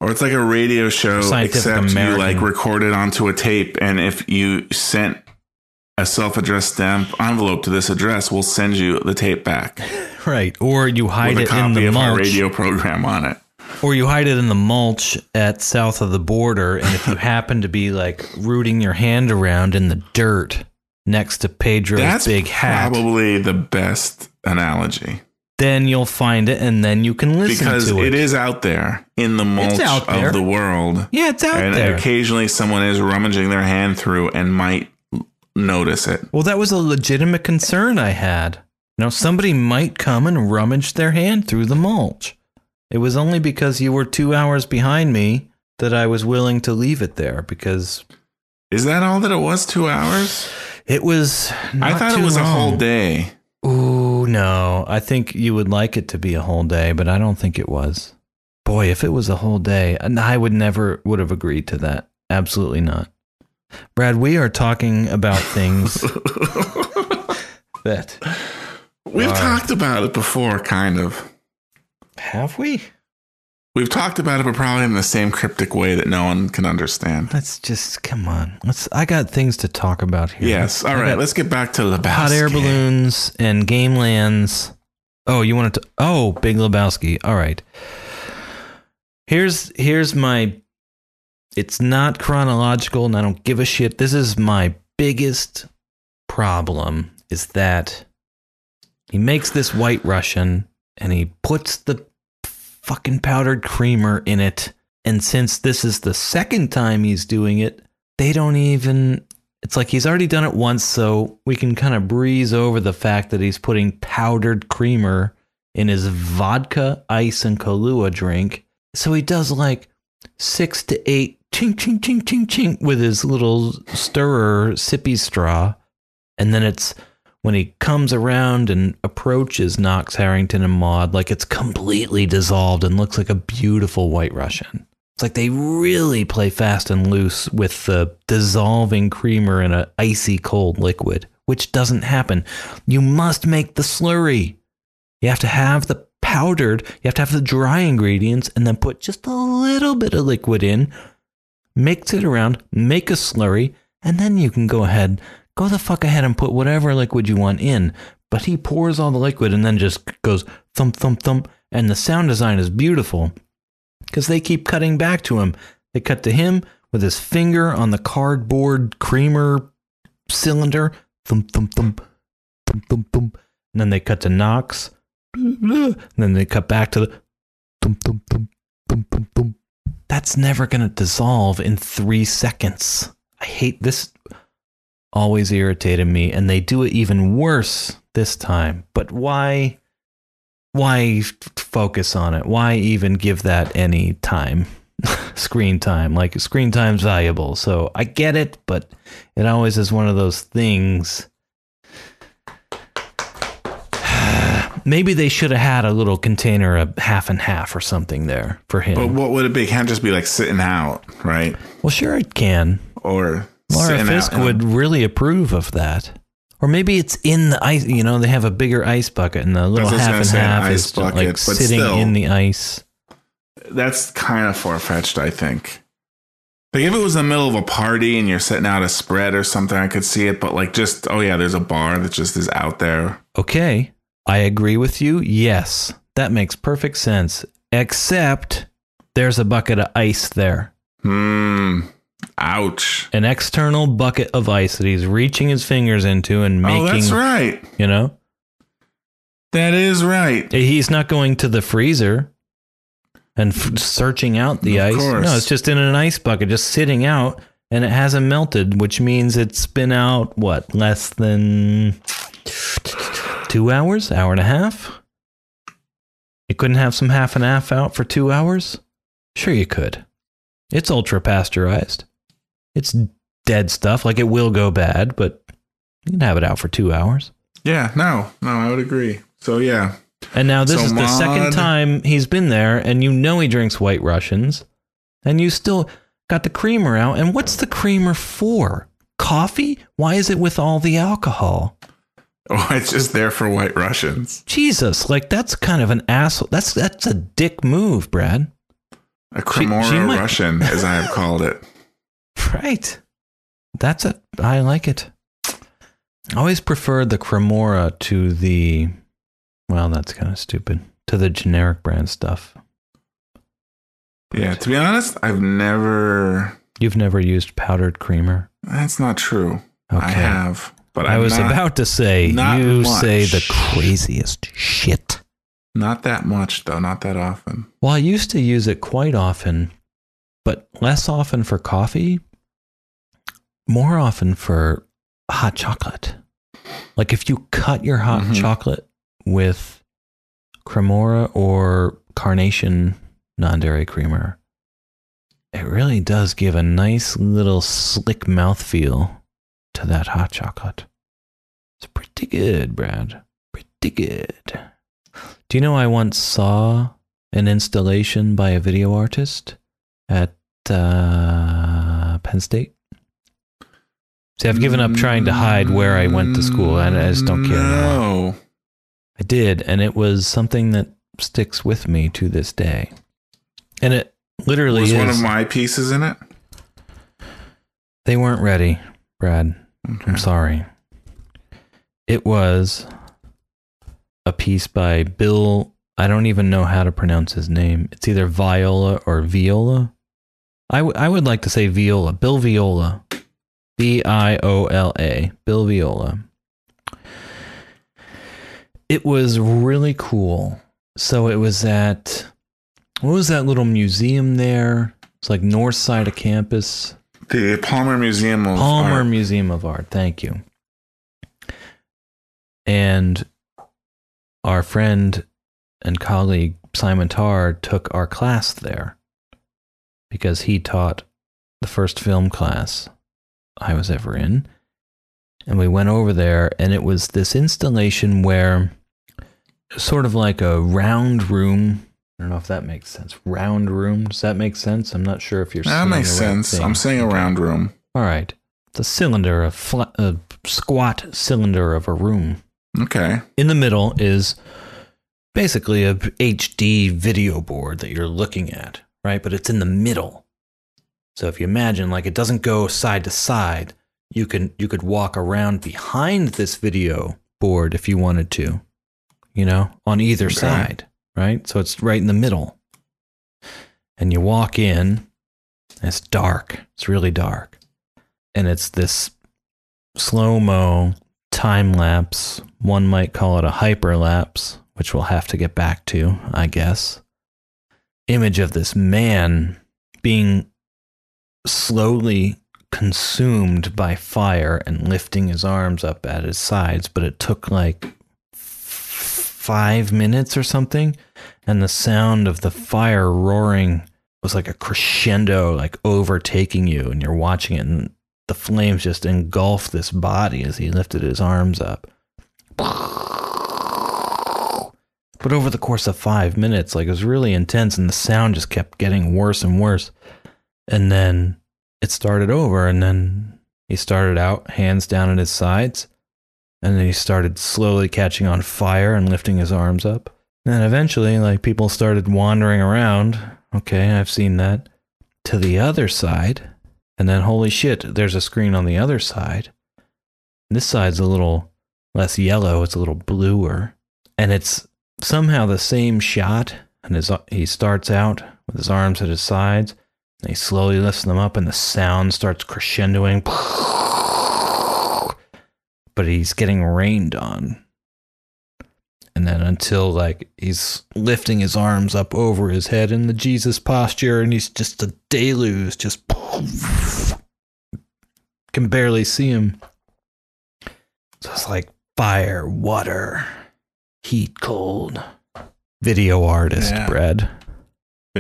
Or it's like a radio show, Scientific except you like record it onto a tape, and if you sent a self-addressed stamp envelope to this address, we'll send you the tape back Right. Or you hide it in the mulch. radio program on it. Or you hide it in the mulch at south of the border. And if you happen to be like rooting your hand around in the dirt next to Pedro's That's big hat, probably the best analogy then you'll find it and then you can listen because to it. Because it is out there in the mulch of the world, Yeah, it's out there. and there. occasionally someone is rummaging their hand through and might notice it. Well, that was a legitimate concern I had. You know, somebody might come and rummage their hand through the mulch. It was only because you were two hours behind me that I was willing to leave it there because Is that all that it was? Two hours? it was. I thought it was a whole day. No. I think you would like it to be a whole day, but I don't think it was. Boy, if it was a whole day, I would never would have agreed to that. Absolutely not. Brad, we are talking about things that We've right. talked about it before, kind of. have we? We've talked about it, but probably in the same cryptic way that no one can understand. Let's just come on. Let's. I got things to talk about here. Yes. All right. Let's get back to Lebowski. hot air balloons and game lands. Oh, you wanted to? Oh, Big Lebowski. All right. Here's here's my. It's not chronological, and I don't give a shit. This is my biggest problem. Is that he makes this White Russian and he puts the fucking powdered creamer in it. And since this is the second time he's doing it, they don't even. It's like he's already done it once, so we can kind of breeze over the fact that he's putting powdered creamer in his vodka, ice, and Kahlua drink. So he does like six to eight ching, ching, ching, ching, ching with his little stirrer sippy straw. And then it's when he comes around and approaches Knox Harrington and Maude, like it's completely dissolved and looks like a beautiful white Russian. It's like they really play fast and loose with the dissolving creamer in an icy cold liquid, which doesn't happen. You must make the slurry. You have to have the powdered, you have to have the dry ingredients, and then put just a little bit of liquid in, mix it around, make a slurry, and then you can go ahead, go the fuck ahead and put whatever liquid you want in. But he pours all the liquid and then just goes thump, thump, thump. And the sound design is beautiful because they keep cutting back to him. They cut to him with his finger on the cardboard creamer cylinder, thump, thump, thump, thump, thump, thump. And then they cut to Knox. And then they cut back to the thump, thump, thump, thump, thump, thump. That's never going to dissolve in three seconds. I hate this. Always irritated me. And they do it even worse this time. But why? Why focus on it? Why even give that any time? screen time. Like screen time's valuable. So I get it, but it always is one of those things. Maybe they should have had a little container of half and half or something there for him. But what would it be? It can't just be like sitting out, right? well, sure it can. Or Laura sitting Fisk out would really approve of that. Or maybe it's in the ice. You know, they have a bigger ice bucket, and the little half and half ice is bucket, like sitting still. in the ice. That's kind of far fetched, I think. Like if it was in the middle of a party and you're setting out a spread or something, I could see it. But like just oh yeah, there's a bar that just is out there. Okay, I agree with you. Yes, that makes perfect sense. Except there's a bucket of ice there. Hmm. Ouch. An external bucket of ice that he's reaching his fingers into and making. oh, that's right. You know, That is right. Eh, he's not going to the freezer and f- searching out the Of ice. course. No, it's just in an ice bucket, just sitting out, and it hasn't melted, which means it's been out what less than two hours, hour and a half. You couldn't have some half and half out for two hours? Sure, you could. It's ultra pasteurized. It's dead stuff. Like it will go bad, but you can have it out for two hours. Yeah. No. No, I would agree. So yeah. And now this So is the second time he's been there, and you know he drinks White Russians, and you still got the creamer out. And what's the creamer for? Coffee? Why is it with all the alcohol? Oh, it's just there for white Russians. Jesus, like that's kind of an asshole. That's that's a dick move, Brad. A Cremora she might- Russian, as I have called it. Right. That's it. I like it. I always preferred the Cremora to the. Well, that's kind of stupid. To the generic brand stuff. Yeah. To be honest, I've never. You've never used powdered creamer. That's not true. Okay. I have, but I I'm was not, about to say you much. say the craziest shit. Not that much though. Not that often. Well, I used to use it quite often, but less often for coffee, more often for hot chocolate. Like if you cut your hot Mhm. chocolate with Cremora or Carnation non dairy creamer, it really does give a nice little slick mouthfeel to that hot chocolate. It's pretty good, Brad. Pretty good. Do you know I once saw an installation by a video artist at uh, Penn State? See, I've given up trying to hide where I went to school, and I just don't care anymore. No. I did, and it was something that sticks with me to this day. And it literally Was is. one of my pieces in it? They weren't ready, Brad. I'm sorry. It was a piece by Bill. I don't even know how to pronounce his name. It's either Viola or Viola. I, w- I would like to say Viola. Bill Viola. B I O L A. Bill Viola. It was really cool. So it was at, what was that little museum there? It's like north side of campus. The Palmer Museum of Palmer Art. Museum of Art. Thank you. And our friend and colleague Simon Tarr took our class there because he taught the first film class I was ever in. And we went over there, and it was this installation where sort of like a round room. I don't know if that makes sense. Round room. Does that make sense? I'm not sure if you're That makes sense. thing. I'm saying a round room. All right. The cylinder, a, flat, a squat cylinder of a room. Okay. In the middle is basically a HD video board that you're looking at, right? But it's in the middle. So if you imagine like it doesn't go side to side, you can you could walk around behind this video board if you wanted to. You know, on either Okay. side, right? So it's right in the middle. And you walk in, it's dark. It's really dark. And it's this slow-mo time lapse. One might call it a hyperlapse, which we'll have to get back to, I guess. Image of this man being slowly consumed by fire and lifting his arms up at his sides, but it took like five minutes or something. And the sound of the fire roaring was like a crescendo, like overtaking you, and you're watching it, and the flames just engulf this body as he lifted his arms up. But over the course of five minutes, like it was really intense, and the sound just kept getting worse and worse. And then it started over, and then he started out, hands down at his sides, and then he started slowly catching on fire and lifting his arms up. And then eventually, like people started wandering around. Okay, I've seen that. To the other side. And then, holy shit, there's a screen on the other side. This side's a little less yellow, it's a little bluer. And it's somehow the same shot. And his, he starts out with his arms at his sides. And he slowly lifts them up, and the sound starts crescendoing. But he's getting rained on. And then until like he's lifting his arms up over his head in the Jesus posture, and he's just a deluge, just can barely see him. So it's like fire, water, heat, cold. Video artist, Yeah. Brad.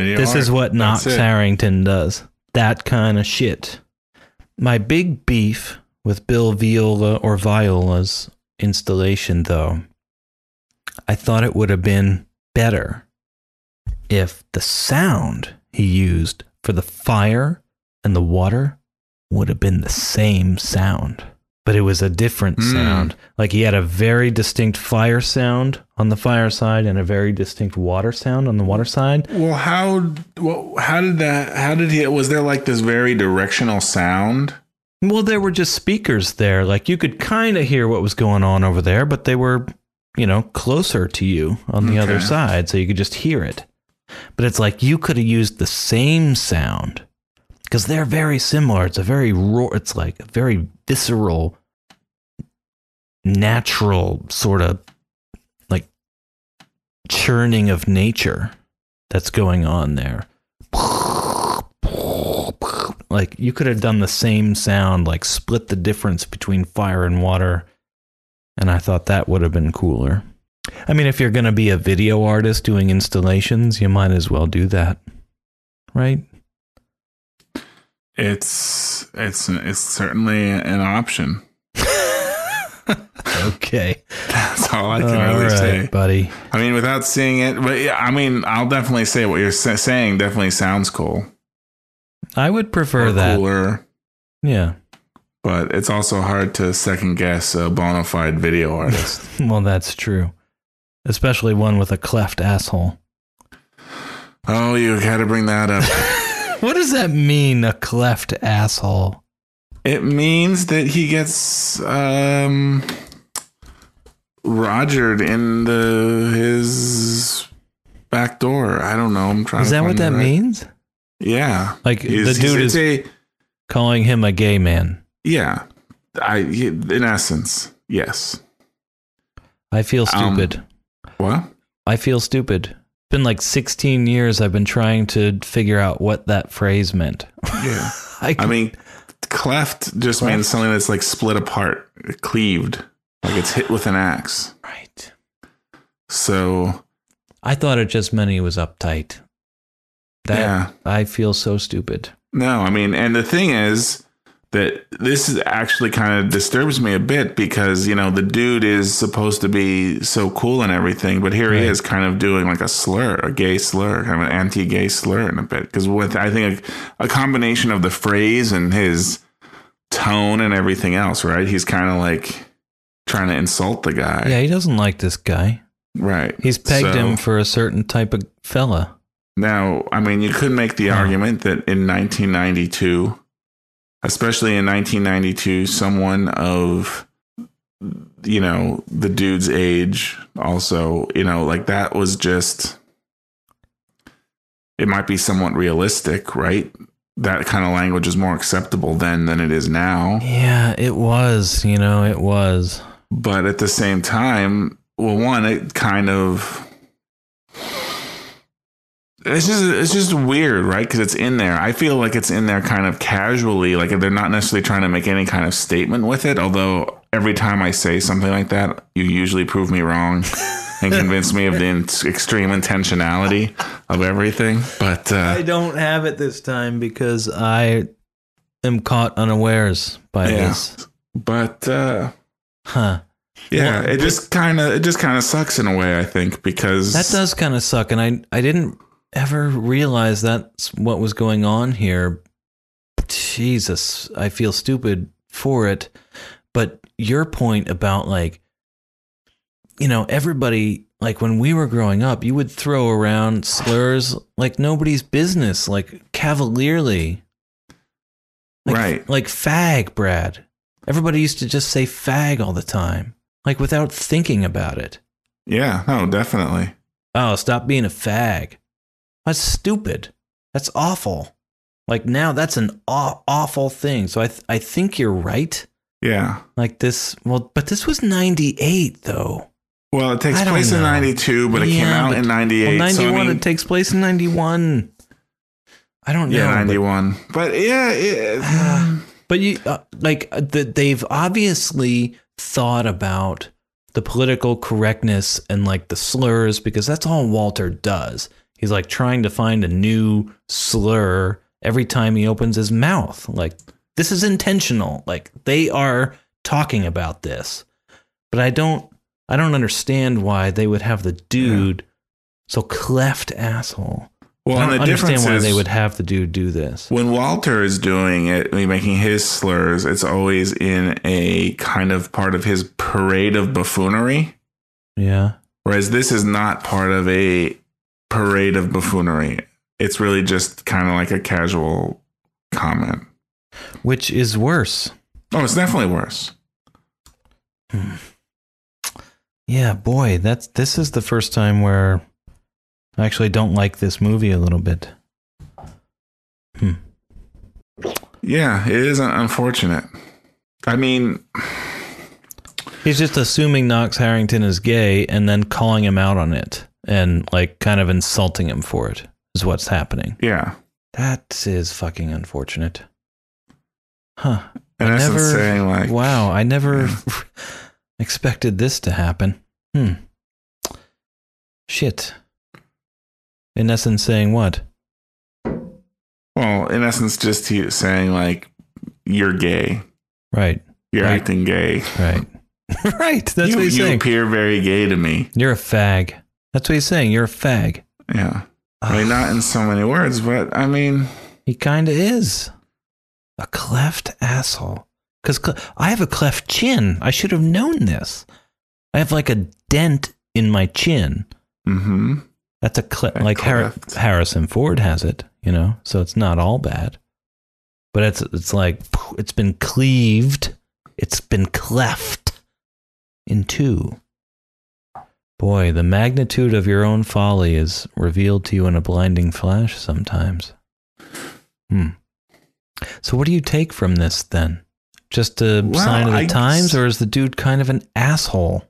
Video This art. is what Knox Harrington does. That kind of shit. My big beef with Bill Viola or Viola's installation, though, I thought it would have been better if the sound he used for the fire and the water would have been the same sound. But it was a different Hmm. sound. Like he had a very distinct fire sound on the fire side and a very distinct water sound on the water side. Well, how well, how did that? How did he? Was there like this very directional sound? Well, there were just speakers there. Like you could kind of hear what was going on over there, but they were, you know, closer to you on the other side, so you could just hear it. But it's like you could have used the same sound because they're very similar. It's a very raw, it's like a very visceral, natural sort of like churning of nature that's going on there. Like you could have done the same sound, like split the difference between fire and water. And I thought that would have been cooler. I mean, if you're going to be a video artist doing installations, you might as well do that. Right? It's it's it's certainly an option. Okay. That's all I can All really right, say. buddy. I mean, without seeing it, but yeah, I mean, I'll definitely say what you're sa- saying. Definitely sounds cool. I would prefer Or that. cooler, Yeah. but it's also hard to second guess a bona fide video artist. Well, that's true. Especially one with a cleft asshole. oh, you got to bring that up. What does that mean, a cleft asshole? It means that he gets um rogered in the his back door. I don't know. I'm trying. Is that what that right- means? Yeah. Like He's- the dude is a- calling him a gay man. yeah. I in essence, yes. I feel Um, stupid. What? I feel stupid. It's been like 16 years I've been trying to figure out what that phrase meant. Yeah. I, I mean, cleft just means something that's like split apart, cleaved, like it's hit with an axe. right. So I thought it just meant he was uptight. That yeah. I feel so stupid. No, I mean, and the thing is that this is actually kind of disturbs me a bit because you know the dude is supposed to be so cool and everything, but here he is kind of doing like a slur, a gay slur, kind of an anti-gay slur in a bit. Because with I think a, a combination of the phrase and his tone and everything else, right? He's kind of like trying to insult the guy, Yeah, he doesn't like this guy. right? He's pegged So- him for a certain type of fella. Now, I mean, you could make the Yeah. argument that in 1992, especially in 1992, someone of, you know, the dude's age, also, you know, like that was just, it might be somewhat realistic, right? That kind of language is more acceptable then than it is now. Yeah, it was. You know, it was. But at the same time, well, one, it kind of. It's just it's just weird, right? Because it's in there. I feel like it's in there kind of casually, like they're not necessarily trying to make any kind of statement with it. Although every time I say something like that, you usually prove me wrong and convince me of the in- extreme intentionality of everything. But I uh, don't have it this time because I am caught unawares by Yeah. this. but uh, Huh. yeah, Well, it just kind of it just kind of sucks in a way. I think because That does kind of suck, and I I didn't ever realize that's what was going on here. Jesus, I feel stupid for it, But your point about like, you know, everybody like when we were growing up, you would throw around slurs like nobody's business, like cavalierly. Like, Right. Like fag, Brad. Everybody used to just say fag all the time, like without thinking about it. Yeah, no, definitely. Oh, stop being a fag. That's stupid. That's awful. Like now, that's an aw- awful thing. So I, th- I think you're right. Yeah. Like this, well, but this was 98 though. Well, it takes I place in know. 92, but it came out but- in 98. Well, so, I 91, mean- it takes place in 91. I don't know. yeah, but- 91. But, yeah, it, um, But you uh, like uh, the, they've obviously thought about the political correctness and like the slurs because that's all Walter does. He's like trying to find a new slur every time he opens his mouth. Like this is intentional. Like they are talking about this. But I don't I don't understand why they would have the dude so cleft asshole. Well, I and don't the understand why is- they would have the dude do this. when Walter is doing it, making his slurs, it's always in a kind of part of his parade of buffoonery. Yeah. Whereas this is not part of a parade of buffoonery. It's really just kind of like a casual comment. Which is worse? Oh, it's definitely worse. Hmm. Yeah, boy, that's this is the first time where I actually don't like this movie a little bit. Hmm. Yeah, it is unfortunate. I mean, He's just assuming Knox Harrington is gay and then calling him out on it and like kind of insulting him for it is what's happening. yeah. That is fucking unfortunate. Huh. In I never saying like, Wow, I never expected this to happen. Hmm. Shit. In essence saying what? well, in essence, just he saying like, you're gay. Right. You're Right. acting gay. Right. right. That's you, what he's you saying. appear very gay to me. You're a fag. That's what he's saying. You're a fag. Yeah. I mean, not in so many words, but I mean, He kind of is. A cleft asshole. Because cl- I have a cleft chin. I should have known this. I have like a dent in my chin. hmm That's a A like Har- Harrison Ford has it, you know, so it's not all bad. But it's it's like it's been cleaved, it's been cleft in two. Boy, the magnitude of your own folly is revealed to you in a blinding flash sometimes. Hmm. So what do you take from this then? Just a Well, sign of the I times, guess- or is the dude kind of an asshole?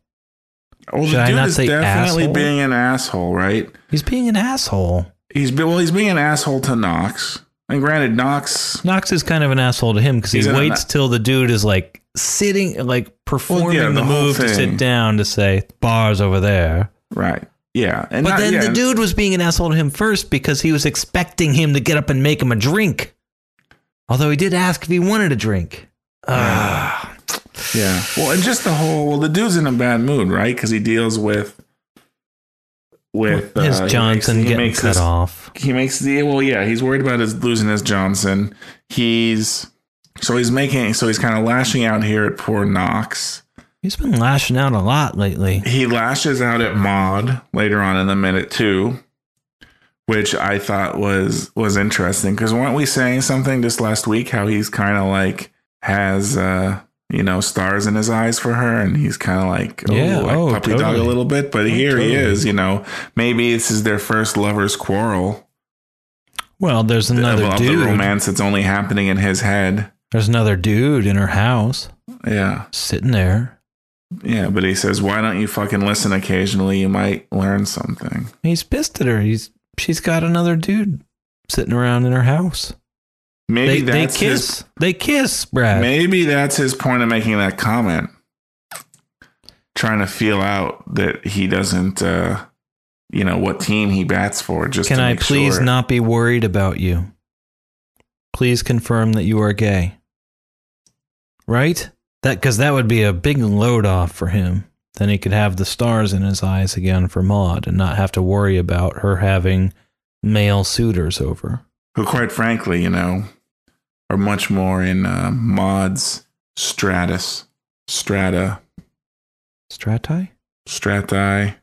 Well, Should the I dude not is say definitely asshole? being an asshole, right? He's being an asshole. He's well, he's being an asshole to Knox. And granted, Knox, Knox is kind of an asshole to him because he He's in a- waits till the dude is like sitting, like performing the the, whole move to sit down to say bars over there. right? Yeah, and But not- then yeah, the dude was being an asshole to him first because he was expecting him to get up and make him a drink. Although he did ask if he wanted a drink. Ah, Yeah. Well, and just the whole well, the dude's in a bad mood, right? Because he deals with with his uh, he Johnson makes- he getting makes cut his- off. He makes the well, yeah. He's worried about his losing his Johnson. He's so he's making so he's kind of lashing out here at poor Knox. He's been lashing out a lot lately. He lashes out at Maude later on in the minute too, which I thought was was interesting because weren't we saying something just last week how he's kind of like has uh you know stars in his eyes for her and he's kind of like oh, Yeah, like oh, puppy dog a little bit but oh, here he is you know. Maybe this is their first lovers quarrel. Well, there's another the dude. romance that's only happening in his head. There's another dude in her house. Yeah. Sitting there. yeah but he says why don't you fucking listen occasionally? You might learn something. He's pissed at her. He's she's got another dude sitting around in her house. Maybe they, they that's his kiss. They kiss, Brad. Maybe that's his point of making that comment. Trying to feel out that he doesn't, uh, you know, what team he bats for. Just Can to I please sure. not be worried about you? Please confirm that you are gay. Right? That because that would be a big load off for him. Then he could have the stars in his eyes again for Maude and not have to worry about her having male suitors over. Who, quite frankly, you know, are much more in uh, Maude's stratus strata, Strati? strati,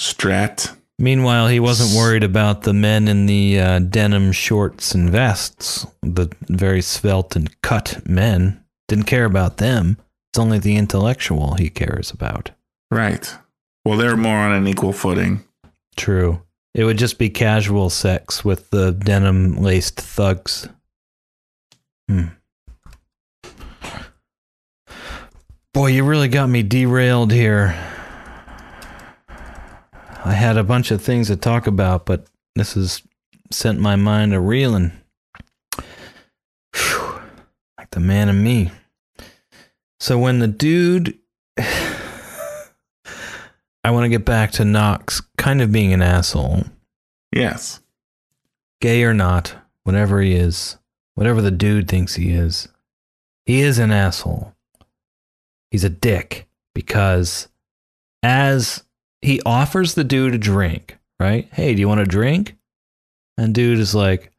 strat. Meanwhile, he wasn't worried about the men in the uh, denim shorts and vests, the very svelte and cut men. Didn't care about them. It's only the intellectual he cares about. Right. Well, they're more on an equal footing. True. It would just be casual sex with the denim laced thugs. Hmm. Boy, you really got me derailed here. I had a bunch of things to talk about, but this has sent my mind a reeling. Phew. Like the man in me. So when the dude. I want to get back to Knox kind of being an asshole. Yes. Gay or not, whatever he is, whatever the dude thinks he is, he is an asshole. He's a dick because as he offers the dude a drink, right? Hey, do you want a drink? And dude is like,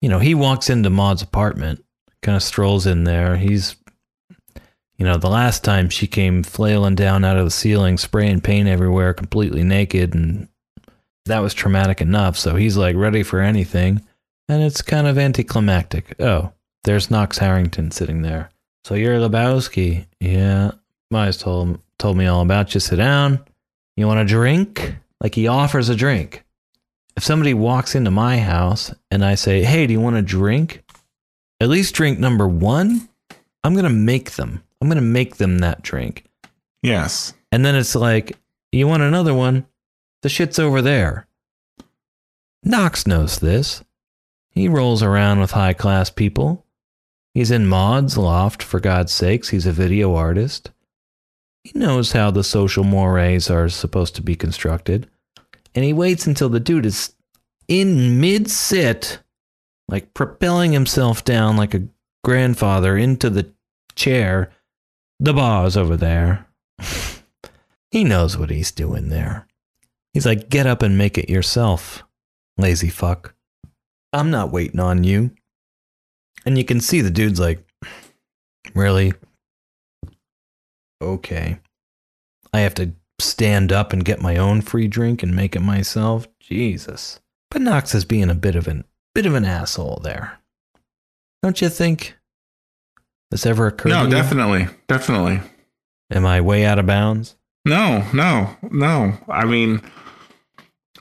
you know, he walks into Maude's apartment, kind of strolls in there. He's, you know, the last time she came flailing down out of the ceiling, spraying paint everywhere, completely naked, and that was traumatic enough. So he's like ready for anything. And it's kind of anticlimactic. Oh, there's Knox Harrington sitting there. So you're Lebowski. Yeah. Mize told, told me all about you. Sit down. You want a drink? Like he offers a drink. If somebody walks into my house and I say, hey, do you want a drink? At least drink number one, I'm going to make them. I'm going to make them that drink. Yes. And then it's like, you want another one? The shit's over there. Knox knows this. He rolls around with high class people. He's in Maude's loft, for God's sakes. He's a video artist. He knows how the social mores are supposed to be constructed. And he waits until the dude is in mid sit, like propelling himself down like a grandfather into the chair. The bar's over there. he knows what he's doing there. He's like, get up and make it yourself, lazy fuck. I'm not waiting on you. And you can see the dude's like, really? Okay. I have to stand up and get my own free drink and make it myself? Jesus. But Knox is being a bit of an bit of an asshole there. Don't you think? This ever occurred No, to you? definitely. Definitely. Am I way out of bounds? No, no, no. I mean,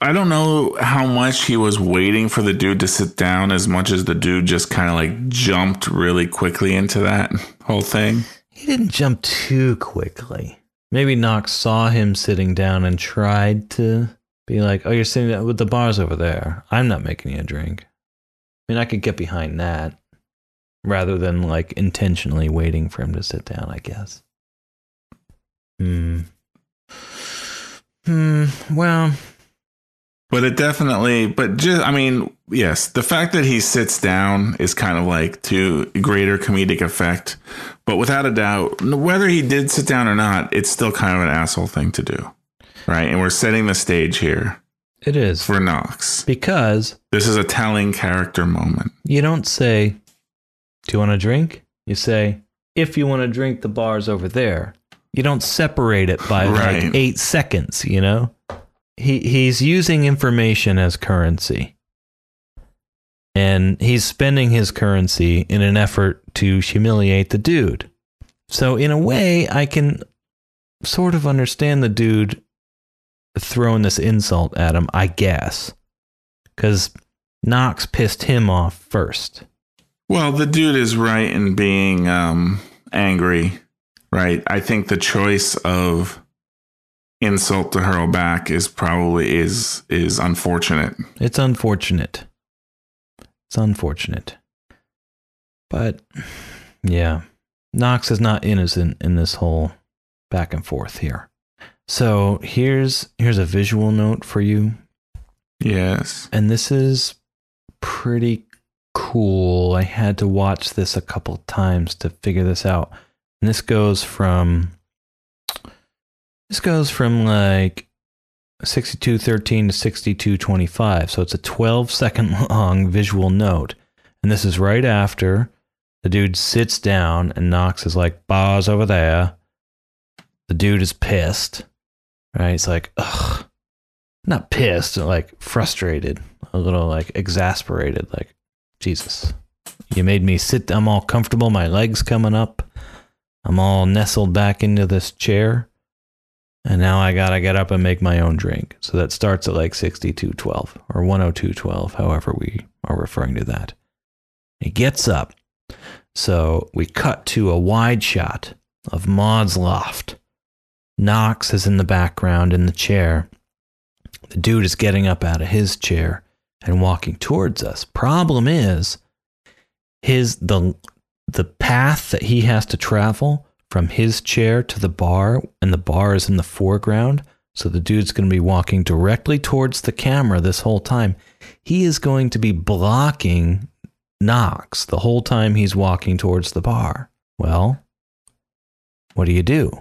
I don't know how much he was waiting for the dude to sit down as much as the dude just kind of like jumped really quickly into that whole thing. He didn't jump too quickly. Maybe Knox saw him sitting down and tried to be like, "Oh, you're sitting with the bars over there. I'm not making you a drink." I mean, I could get behind that rather than like intentionally waiting for him to sit down. I guess. Hmm. Hmm. Well, But it definitely, but just, I mean, yes, the fact that he sits down is kind of like to greater comedic effect. But without a doubt, whether he did sit down or not, it's still kind of an asshole thing to do. Right. And we're setting the stage here it is for Knox. because This is a telling character moment. You don't say, Do you want a drink? You say, If you want to drink, the bar's over there. You don't separate it by Right. like eight seconds, you know? He he's using information as currency. And he's spending his currency in an effort to humiliate the dude. So in a way, I can sort of understand the dude throwing this insult at him, I guess. Cause Knox pissed him off first. Well, the dude is right in being um, angry, right? I think the choice of insult to hurl back is probably is is unfortunate. It's unfortunate. It's unfortunate. But yeah, Knox is not innocent in this whole back and forth here. So here's here's a visual note for you, Yes. and this is pretty cool. I had to watch this a couple times to figure this out. And this goes from this goes from like 6213 to 6225. So it's a 12 second long visual note. And this is right after the dude sits down and Knox is like, bars over there. The dude is pissed, right? He's like, ugh, not pissed, like frustrated, a little like exasperated, like, Jesus, you made me sit. I'm all comfortable. My legs coming up. I'm all nestled back into this chair. And now I gotta get up and make my own drink. So that starts at like 6212 or 10212, however we are referring to that. He gets up. So we cut to a wide shot of Maude's loft. Knox is in the background in the chair. The dude is getting up out of his chair and walking towards us. Problem is, his the the path that he has to travel from his chair to the bar, and the bar is in the foreground. So the dude's going to be walking directly towards the camera this whole time. He is going to be blocking Knox the whole time he's walking towards the bar. Well, what do you do?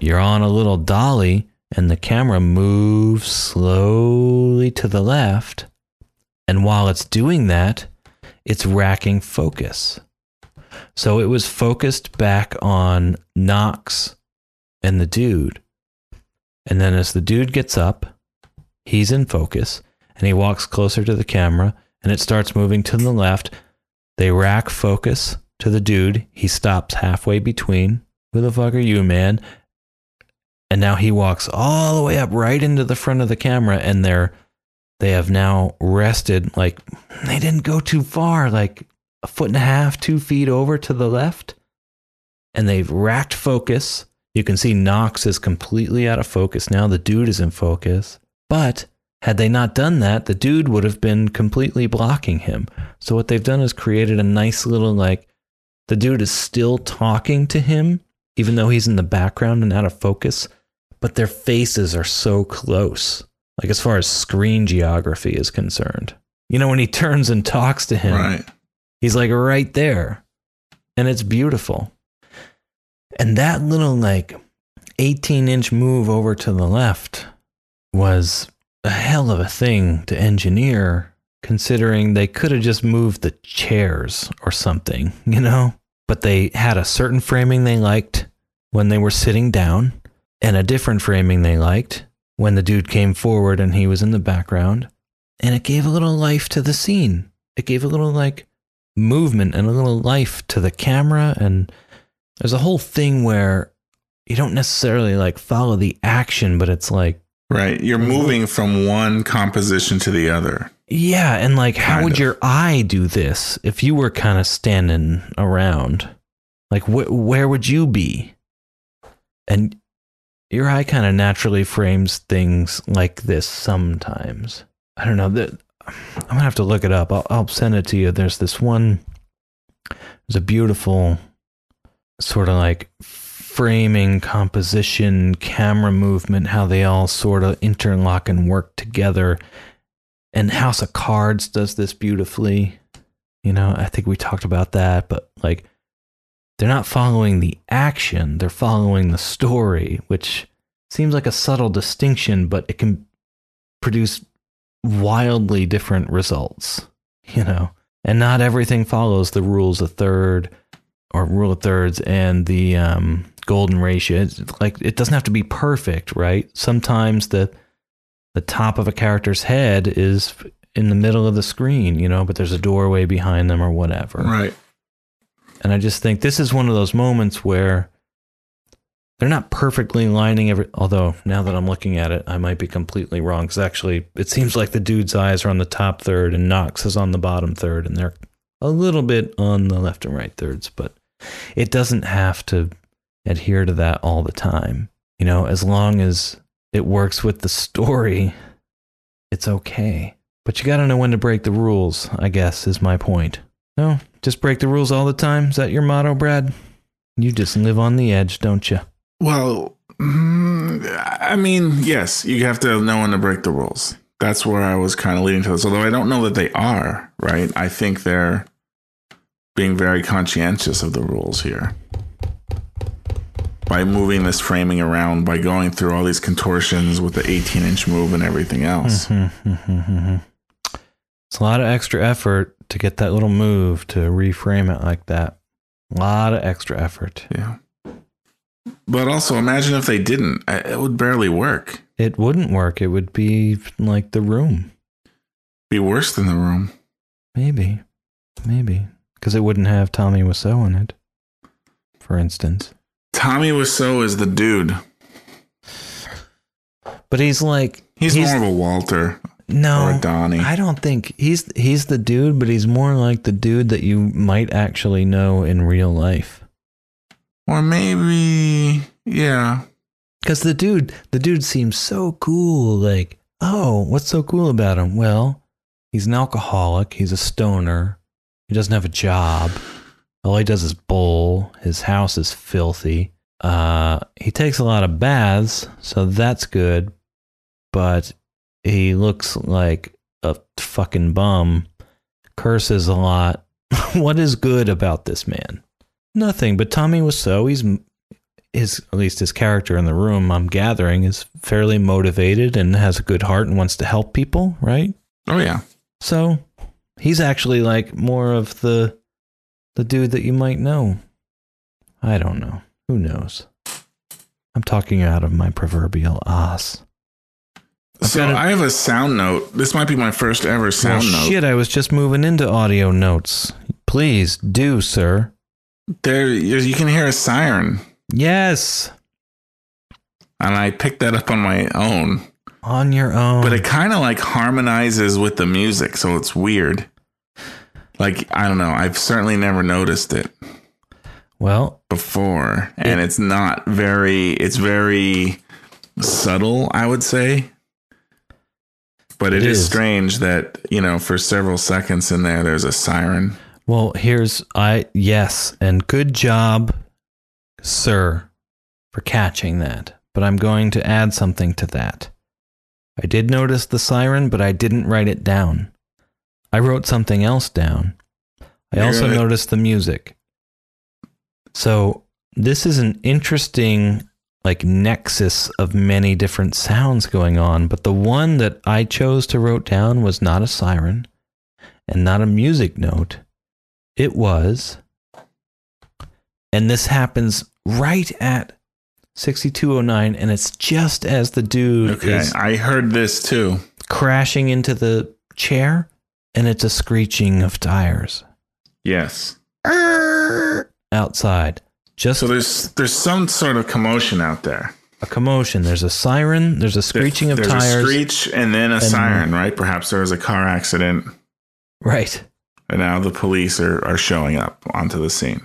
You're on a little dolly, and the camera moves slowly to the left. And while it's doing that, it's racking focus. So it was focused back on Knox and the dude. And then as the dude gets up, he's in focus and he walks closer to the camera and it starts moving to the left. They rack focus to the dude. He stops halfway between. Who the fuck are you, man? And now he walks all the way up right into the front of the camera and they're they have now rested like they didn't go too far, like a foot and a half, two feet over to the left. And they've racked focus. You can see Knox is completely out of focus now. The dude is in focus. But had they not done that, the dude would have been completely blocking him. So what they've done is created a nice little like the dude is still talking to him, even though he's in the background and out of focus, but their faces are so close like as far as screen geography is concerned. You know, when he turns and talks to him, Right. He's like right there. And it's beautiful. And that little like 18 inch move over to the left was a hell of a thing to engineer, considering they could have just moved the chairs or something, you know? But they had a certain framing they liked when they were sitting down and a different framing they liked when the dude came forward and he was in the background. And it gave a little life to the scene. It gave a little like movement and a little life to the camera. And there's a whole thing where you don't necessarily like follow the action, but it's like, Right. You're moving from one composition to the other. yeah. And like, how Kind would of. your eye do this if you were kind of standing around? Like, wh- where would you be? And your eye kind of naturally frames things like this sometimes. I don't know that I'm gonna have to look it up. I'll, I'll send it to you. There's this one. There's a beautiful sort of like framing, composition, camera movement, how they all sort of interlock and work together. And House of Cards does this beautifully. You know, I think we talked about that, but like they're not following the action, they're following the story, which seems like a subtle distinction, but it can produce wildly different results, you know. And not everything follows the rules of third or rule of thirds and the um, golden ratio. It's like it doesn't have to be perfect, right? Sometimes the the top of a character's head is in the middle of the screen, you know, but there's a doorway behind them or whatever. Right. And I just think this is one of those moments where they're not perfectly lining every. Although now that I'm looking at it, I might be completely wrong because actually it seems like the dude's eyes are on the top third and Knox is on the bottom third, and they're a little bit on the left and right thirds, but it doesn't have to adhere to that all the time. You know, as long as it works with the story, it's okay. But you got to know when to break the rules, I guess, is my point. No, just break the rules all the time. Is that your motto, Brad? You just live on the edge, don't you? Well, mm, I mean, yes, you have to know when to break the rules. That's where I was kind of leading to this. Although I don't know that they are, right? I think they're being very conscientious of the rules here. By moving this framing around, by going through all these contortions with the 18 inch move and everything else. Mm-hmm, mm-hmm, mm-hmm. It's a lot of extra effort to get that little move to reframe it like that. A lot of extra effort. Yeah. But also, imagine if they didn't. It would barely work. It wouldn't work. It would be like the room. Be worse than the room. Maybe. Maybe. Because it wouldn't have Tommy Wiseau in it, for instance. Tommy Wiseau is the dude. But he's like He's, more of a Walter no, or a Donnie. I don't think he's he's the dude, but he's more like the dude that you might actually know in real life. Or maybe, yeah. Because the dude, the dude seems so cool. Like, oh, what's so cool about him? Well, he's an alcoholic. He's a stoner. He doesn't have a job. All he does is bowl. His house is filthy. Uh, he takes a lot of baths, so that's good. But he looks like a fucking bum. Curses a lot. what is good about this man? Nothing. But Tommy was so he's his at least his character in the room I'm gathering is fairly motivated and has a good heart and wants to help people, right? Oh, yeah. So he's actually like more of the the dude that you might know. I don't know. Who knows? I'm talking out of my proverbial ass. So got a- I have a sound note. This might be my first ever sound note. shit, I was just moving into audio notes. Please do, sir. There, you can hear a siren, Yes, and I picked that up on my own. on your own. But it kind of like harmonizes with the music, so it's weird. Like I don't know. I've certainly never noticed it well, before, and it's not very. It's very subtle, I would say. But It it is, is. strange that you know for several seconds in there, there's a siren. Well, here's I yes, and good job, sir, for catching that. But I'm going to add something to that. I did notice the siren, but I didn't write it down. I wrote something else down. I You're also noticed the music. So this is an interesting like nexus of many different sounds going on, but the one that I chose to wrote down was not a siren and not a music note. It was, and this happens right at 6209, and it's just as the dude Okay, is I heard this too. crashing into the chair, and it's a screeching of tires Yes. outside. Just So there's there's some sort of commotion out there. a commotion. There's a siren. There's a screeching of there's tires. a screech and then a siren, right? Perhaps there was a car accident, Right. And now the police are, are showing up onto the scene.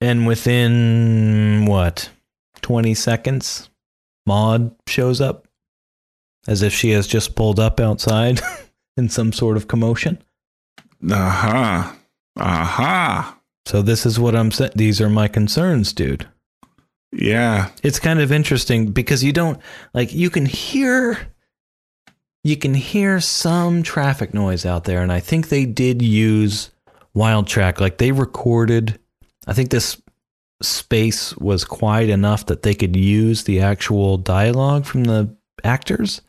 And within what, 20 seconds, Maude shows up as if she has just pulled up outside in some sort of commotion. Aha. Aha. So, this is what I'm saying. These are my concerns, dude. Yeah. It's kind of interesting because you don't, like, you can hear. You can hear some traffic noise out there, and I think they did use Wild Track. Like they recorded, I think this space was quiet enough that they could use the actual dialogue from the actors.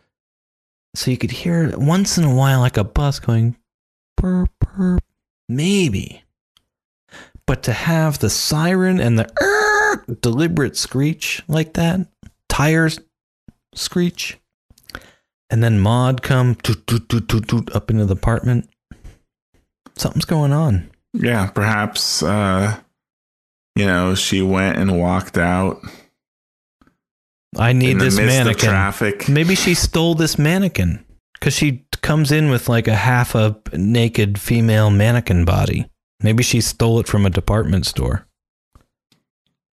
So you could hear once in a while like a bus going maybe. But to have the siren and the er, deliberate screech like that, tires screech, and then Maude come toot, toot, toot, toot, toot, up into the apartment. Something's going on. Yeah. Perhaps, uh, you know, she went and walked out I need this mannequin. traffic. Maybe she stole this mannequin because she comes in with like a half a naked female mannequin body. Maybe she stole it from a department store.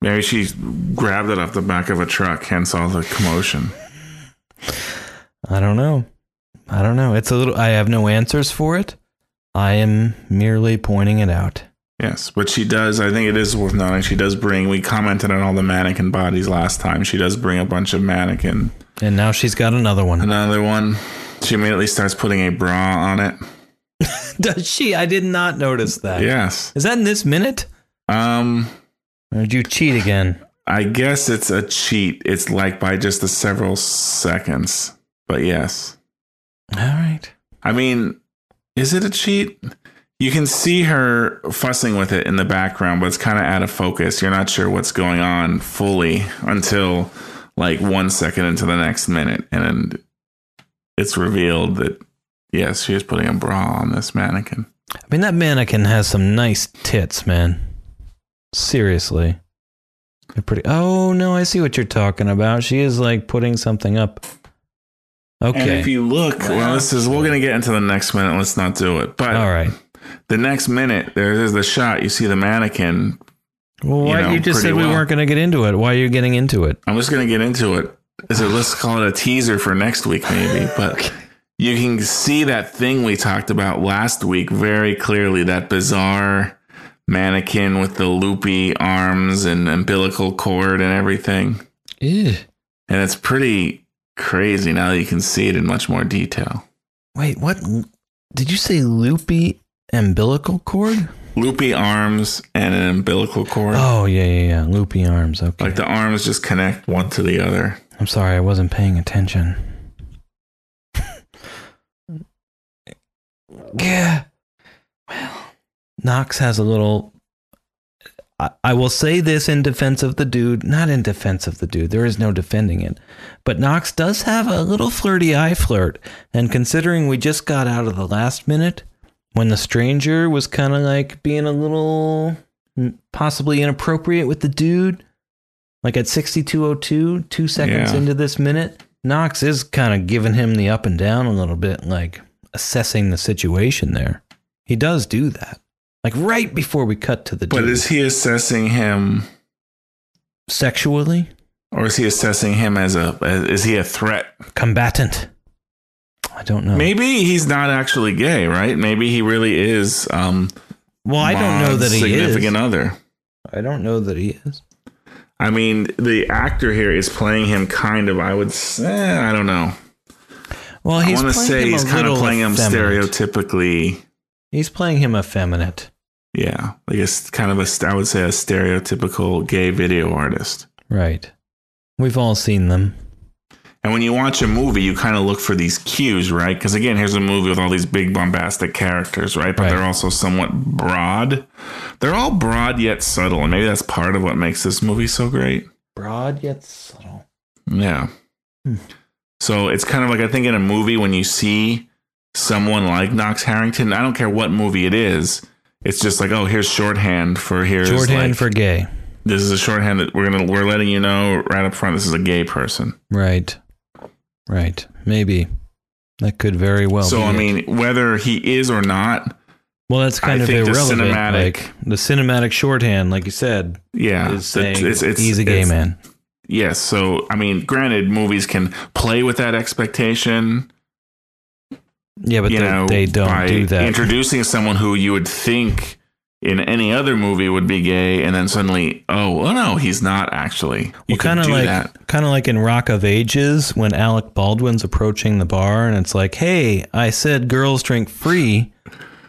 Maybe she grabbed it off the back of a truck, hence all the commotion. I don't know. I don't know. It's a little. I have no answers for it. I am merely pointing it out. Yes, but she does. I think it is worth noting. She does bring. We commented on all the mannequin bodies last time. She does bring a bunch of mannequin. And now she's got another one. Another one. She immediately starts putting a bra on it. Does she? I did not notice that. Yes. Is that in this minute? Um. Or did you cheat again? I guess it's a cheat. It's like by just a several seconds. But yes. All right. I mean, is it a cheat? you can see her fussing with it in the background, but it's kind of out of focus. You're not sure what's going on fully until like one second into the next minute, and it's revealed that yes, she is putting a bra on this mannequin. I mean, that mannequin has some nice tits, man. Seriously. They're pretty. Oh, no, I see what you're talking about. She is like putting something up. And Okay. if you look, well, this is we're gonna get into the next minute. Let's not do it. But All right. the next minute, there's the shot. You see the mannequin. Well, why know, you just pretty said we weren't going to get into it? Why are you getting into it? I'm just gonna get into it. Is it? Let's call it a teaser for next week, maybe. But you can see that thing we talked about last week very clearly. That bizarre mannequin with the loopy arms and umbilical cord and everything. Ew. And it's pretty crazy now that you can see it in much more detail. Wait, what? Did you say loopy umbilical cord? Loopy arms and an umbilical cord. Oh, yeah, yeah, yeah. Loopy arms. Okay. Like the arms just connect one to the other. I'm sorry, I wasn't paying attention. yeah. Well, Knox has a little. I, I will say this in defense of the dude, not in defense of the dude. There is no defending it. But Knox does have a little flirty eye flirt. And considering we just got out of the last minute, when the stranger was kind of like being a little possibly inappropriate with the dude, like at 6202, two seconds Yeah. into this minute, Knox is kind of giving him the up and down a little bit, like assessing the situation there. He does do that. Like right before we cut to the But dude. is he assessing him sexually or is he assessing him as a as, is he a threat? combatant? I don't know. Maybe he's not actually gay, right? Maybe he really is um well, I don't know that he is. significant other. I don't know that he is. I mean, the actor here is playing him kind of. I would say, I don't know. Well, I he's want to say him he's kind of playing him stereotypically. He's playing him effeminate. Yeah, like it's kind of a. I would say a stereotypical gay video artist. Right. We've all seen them. And when you watch a movie, you kind of look for these cues, right? Because again, here's a movie with all these big bombastic characters, right? But Right. they're also somewhat broad. They're all broad yet subtle, and maybe that's part of what makes this movie so great. Broad yet subtle. Yeah. Hmm. So it's kind of like I think in a movie when you see someone like Knox Harrington, I don't care what movie it is, it's just like, oh, here's shorthand for here's Shorthand like, for gay. This is a shorthand that we're gonna we're letting you know right up front this is a gay person. Right. Right. Maybe. That could very well so I it. mean, whether he is or not, well, that's kind I of think the irrelevant. cinematic- like the cinematic shorthand, like you said, yeah, is saying it's, it's, he's a gay man. Yes. So I mean, granted, movies can play with that expectation. Yeah, but they, know, they don't do that. Introducing someone who you would think in any other movie would be gay, and then suddenly, oh, oh no, he's not actually. You well, kind of like kind of like in Rock of Ages when Alec Baldwin's approaching the bar and it's like, "Hey, I said girls drink free,"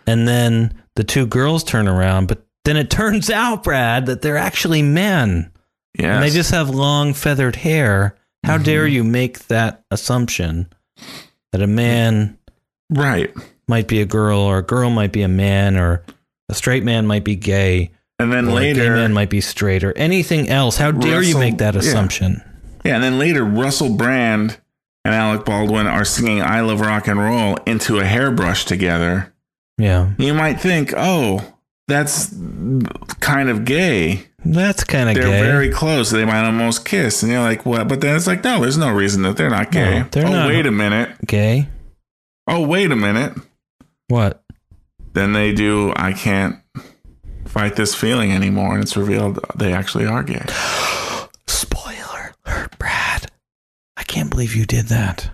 and then the two girls turn around, but then it turns out, Brad, that they're actually men. Yeah, and they just have long feathered hair. How Mm-hmm. dare you make that assumption that a man right. might be a girl or a girl might be a man or a straight man might be gay And then or a gay man might be straight or anything else? How dare you make that yeah. assumption? yeah, and then later, Russell Brand and Alec Baldwin are singing "I Love Rock and Roll" into a hairbrush together. Yeah, You might think, oh, that's kind of gay. that's kind of They're gay. very close. They might almost kiss, and you're like, what? But then it's like, no, there's no reason that they're not gay. No, they're oh, not. wait a minute. gay. Oh, wait a minute. What? Then they do. I can't fight this feeling anymore, and it's revealed they actually are gay. Spoiler alert, Brad. I can't believe you did that.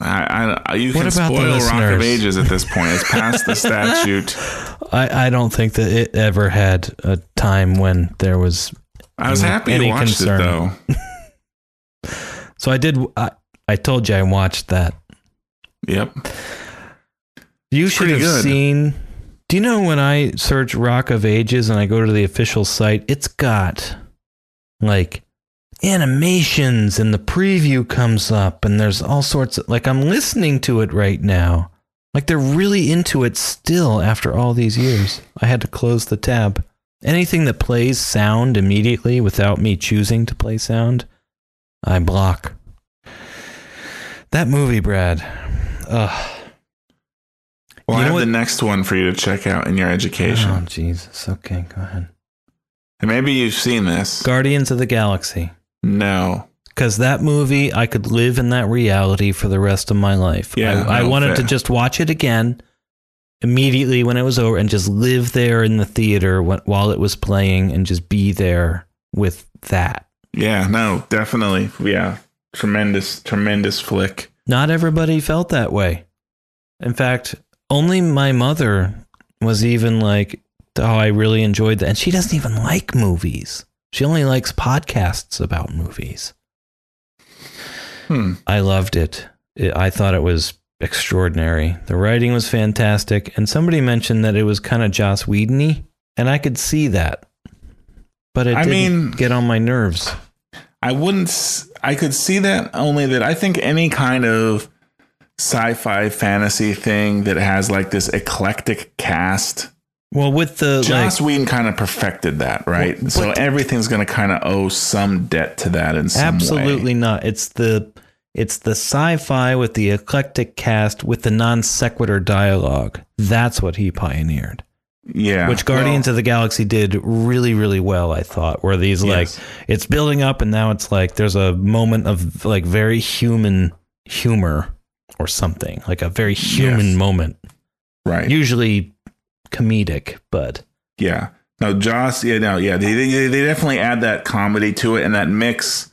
I, I you What can about the spoil Rock of? Ages at this point. It's past the statute. I, I don't think that it ever had a time when there was. I was Any- happy any you watched concern. it though. So I did. I, I told you I watched that. Yep. You should pretty have good. seen. Do you know when I search Rock of Ages and I go to the official site, it's got like animations and the preview comes up and there's all sorts of like I'm listening to it right now. Like they're really into it still after all these years. I had to close the tab. Anything that plays sound immediately without me choosing to play sound, I block. That movie, Brad. Ugh. Well, You I know have what- the next one for you to check out in your education. Oh, Jesus. Okay, go ahead. and maybe you've seen this. Guardians of the Galaxy. No. Because that movie, I could live in that reality for the rest of my life. Yeah, I, I wanted to just watch it again immediately when it was over and just live there in the theater while it was playing and just be there with that. Yeah, no, definitely. Yeah. Tremendous, tremendous flick. Not everybody felt that way. In fact, only my mother was even like, oh, I really enjoyed that. And she doesn't even like movies. She only likes podcasts about movies. Hmm. I loved it. it. I thought it was extraordinary. The writing was fantastic. And somebody mentioned that it was kind of Joss Whedon and I could see that. But it I didn't mean- get on my nerves. I wouldn't. I could see that only that I think any kind of sci-fi fantasy thing that has like this eclectic cast. Well, with the Joss like, Whedon kind of perfected that, right? Well, so everything's going to kind of owe some debt to that in some Absolutely way. not. It's the it's the sci-fi with the eclectic cast with the non sequitur dialogue. That's what he pioneered. Yeah. Which Guardians Well, of the Galaxy did really, really well, I thought. Where these like Yes. it's building up and now it's like there's a moment of like very human humor or something. Like a very human Yes. moment. right. Usually comedic, but Yeah. No, Joss. Yeah, no, yeah. They, they they definitely add that comedy to it and that mix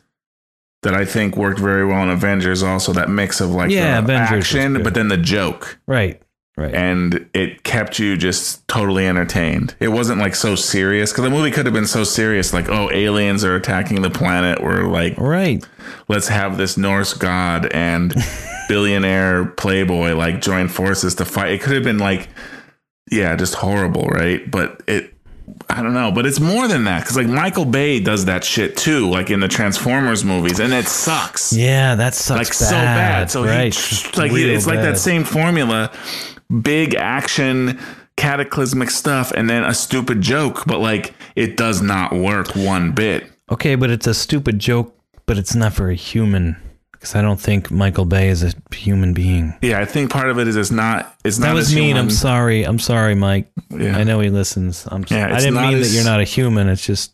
that I think worked very well in Avengers. Also, that mix of like Yeah, action, but then the joke, right. Right. and it kept you just totally entertained. It wasn't like so serious because the movie could have been so serious, like oh, aliens are attacking the planet. We're like, right. let's have this Norse god and billionaire playboy like join forces to fight. It could have been like, yeah, just horrible, right? But it, I don't know, but it's more than that because like Michael Bay does that shit too, like in the Transformers movies, and it sucks. Yeah, that sucks like so bad. So right. he, like Real it's like that same formula, big action. Cataclysmic stuff and then a stupid joke, but like it does not work one bit. Okay, but it's a stupid joke, but it's not very human because I don't think Michael Bay is a human being. Yeah, I think part of it is it's not. It's not. That was mean. human. I'm sorry. I'm sorry, Mike. Yeah. I know he listens. I'm. Yeah, I didn't mean as- that you're not a human. It's just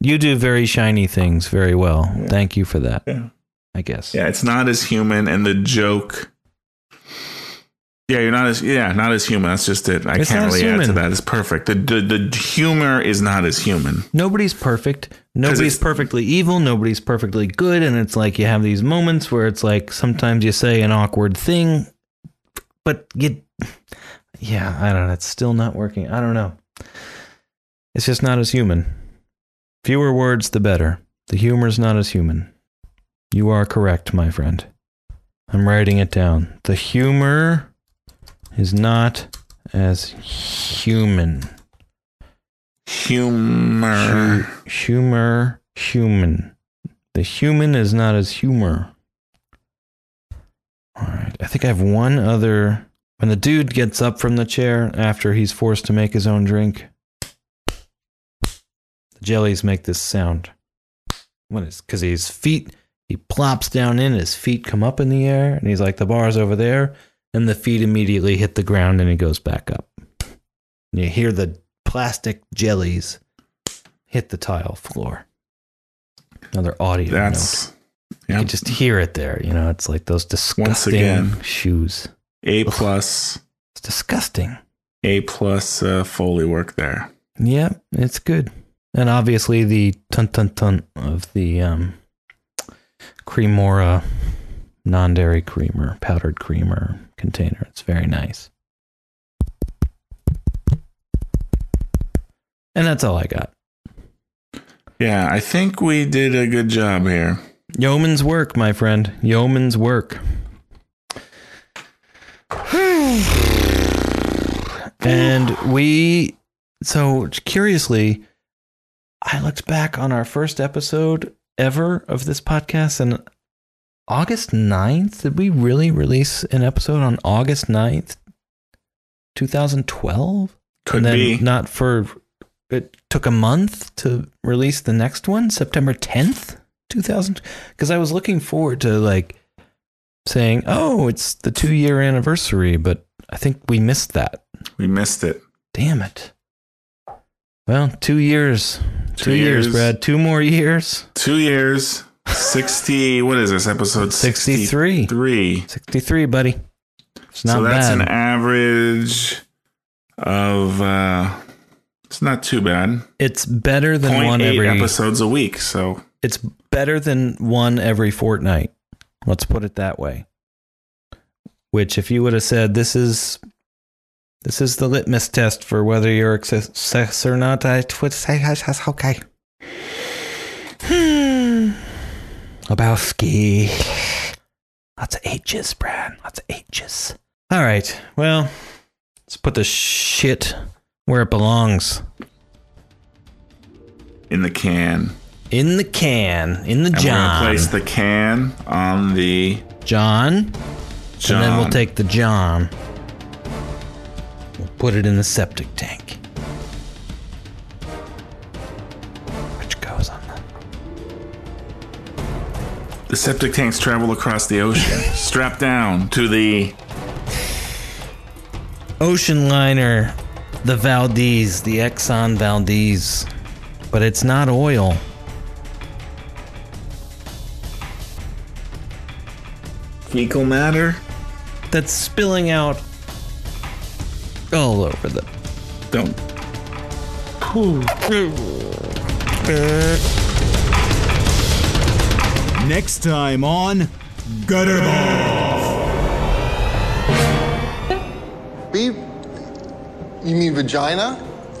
you do very shiny things very well. Thank you for that. Yeah. I guess. Yeah, it's not as human, and the joke. Yeah, you're not as yeah, not as human. That's just it. I It's can't really add to that. It's perfect. The, the the humor is not as human. Nobody's perfect. Nobody's perfectly evil. Nobody's perfectly good. And it's like you have these moments where it's like sometimes you say an awkward thing, but you, yeah, I don't know. It's still not working. I don't know. It's just not as human. Fewer words, the better. The humor's not as human. You are correct, my friend. I'm writing it down. The humor is not as human. Humor. Hu- humor, human. The human is not as humor. All right. I think I have one other. When the dude gets up from the chair after he's forced to make his own drink, the jellies make this sound. When it's Because his feet, he plops down in, his feet come up in the air, and he's like, the bar's over there, and the feet immediately hit the ground, and it goes back up. And you hear the plastic jellies hit the tile floor. Another audio note. That's You yeah. can just hear it there. You know, it's like those disgusting again. shoes. A plus. It's disgusting. A plus uh, Foley work there. Yeah, it's good. And obviously the tun tun tun of the um, Cremora non-dairy creamer, powdered creamer container. It's very nice. And that's all I got. Yeah, I think we did a good job here. Yeoman's work, my friend. Yeoman's work. and we, so curiously, I looked back on our first episode ever of this podcast, and August 9th? Did we really release an episode on August 9th, 2012? Could and then be. not for it took a month to release the next one, September 10th, 2000 because I was looking forward to like saying, "Oh, it's the 2-year anniversary," but I think we missed that. We missed it. Damn it. Well, 2 years. 2, Two years, years. Brad. 2 more years. Two years. 60. what is this? Episode 63. 63. 63, buddy. It's not so that's bad. an average of, uh, it's not too bad. it's better than one every episodes a week. So It's better than one every fortnight. Let's put it that way. Which, if you would have said this is this is the litmus test for whether you're a success or not, I would say that's okay. Hmm. Lebowski. Lots of H's, Brad. Lots of H's. All right. Well, let's put the shit where it belongs. in the can. In the can. In the And we're going to place the can on the John. John. And then we'll take the John. We'll put it in the septic tank. The septic tanks travel across the ocean. Strap down to the Ocean liner, the Valdez, the Exxon Valdez. But it's not oil. fecal matter. That's spilling out all over the. Don't. Next time on Gutterball. Beep? You mean vagina?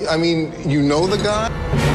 I mean, you know the guy?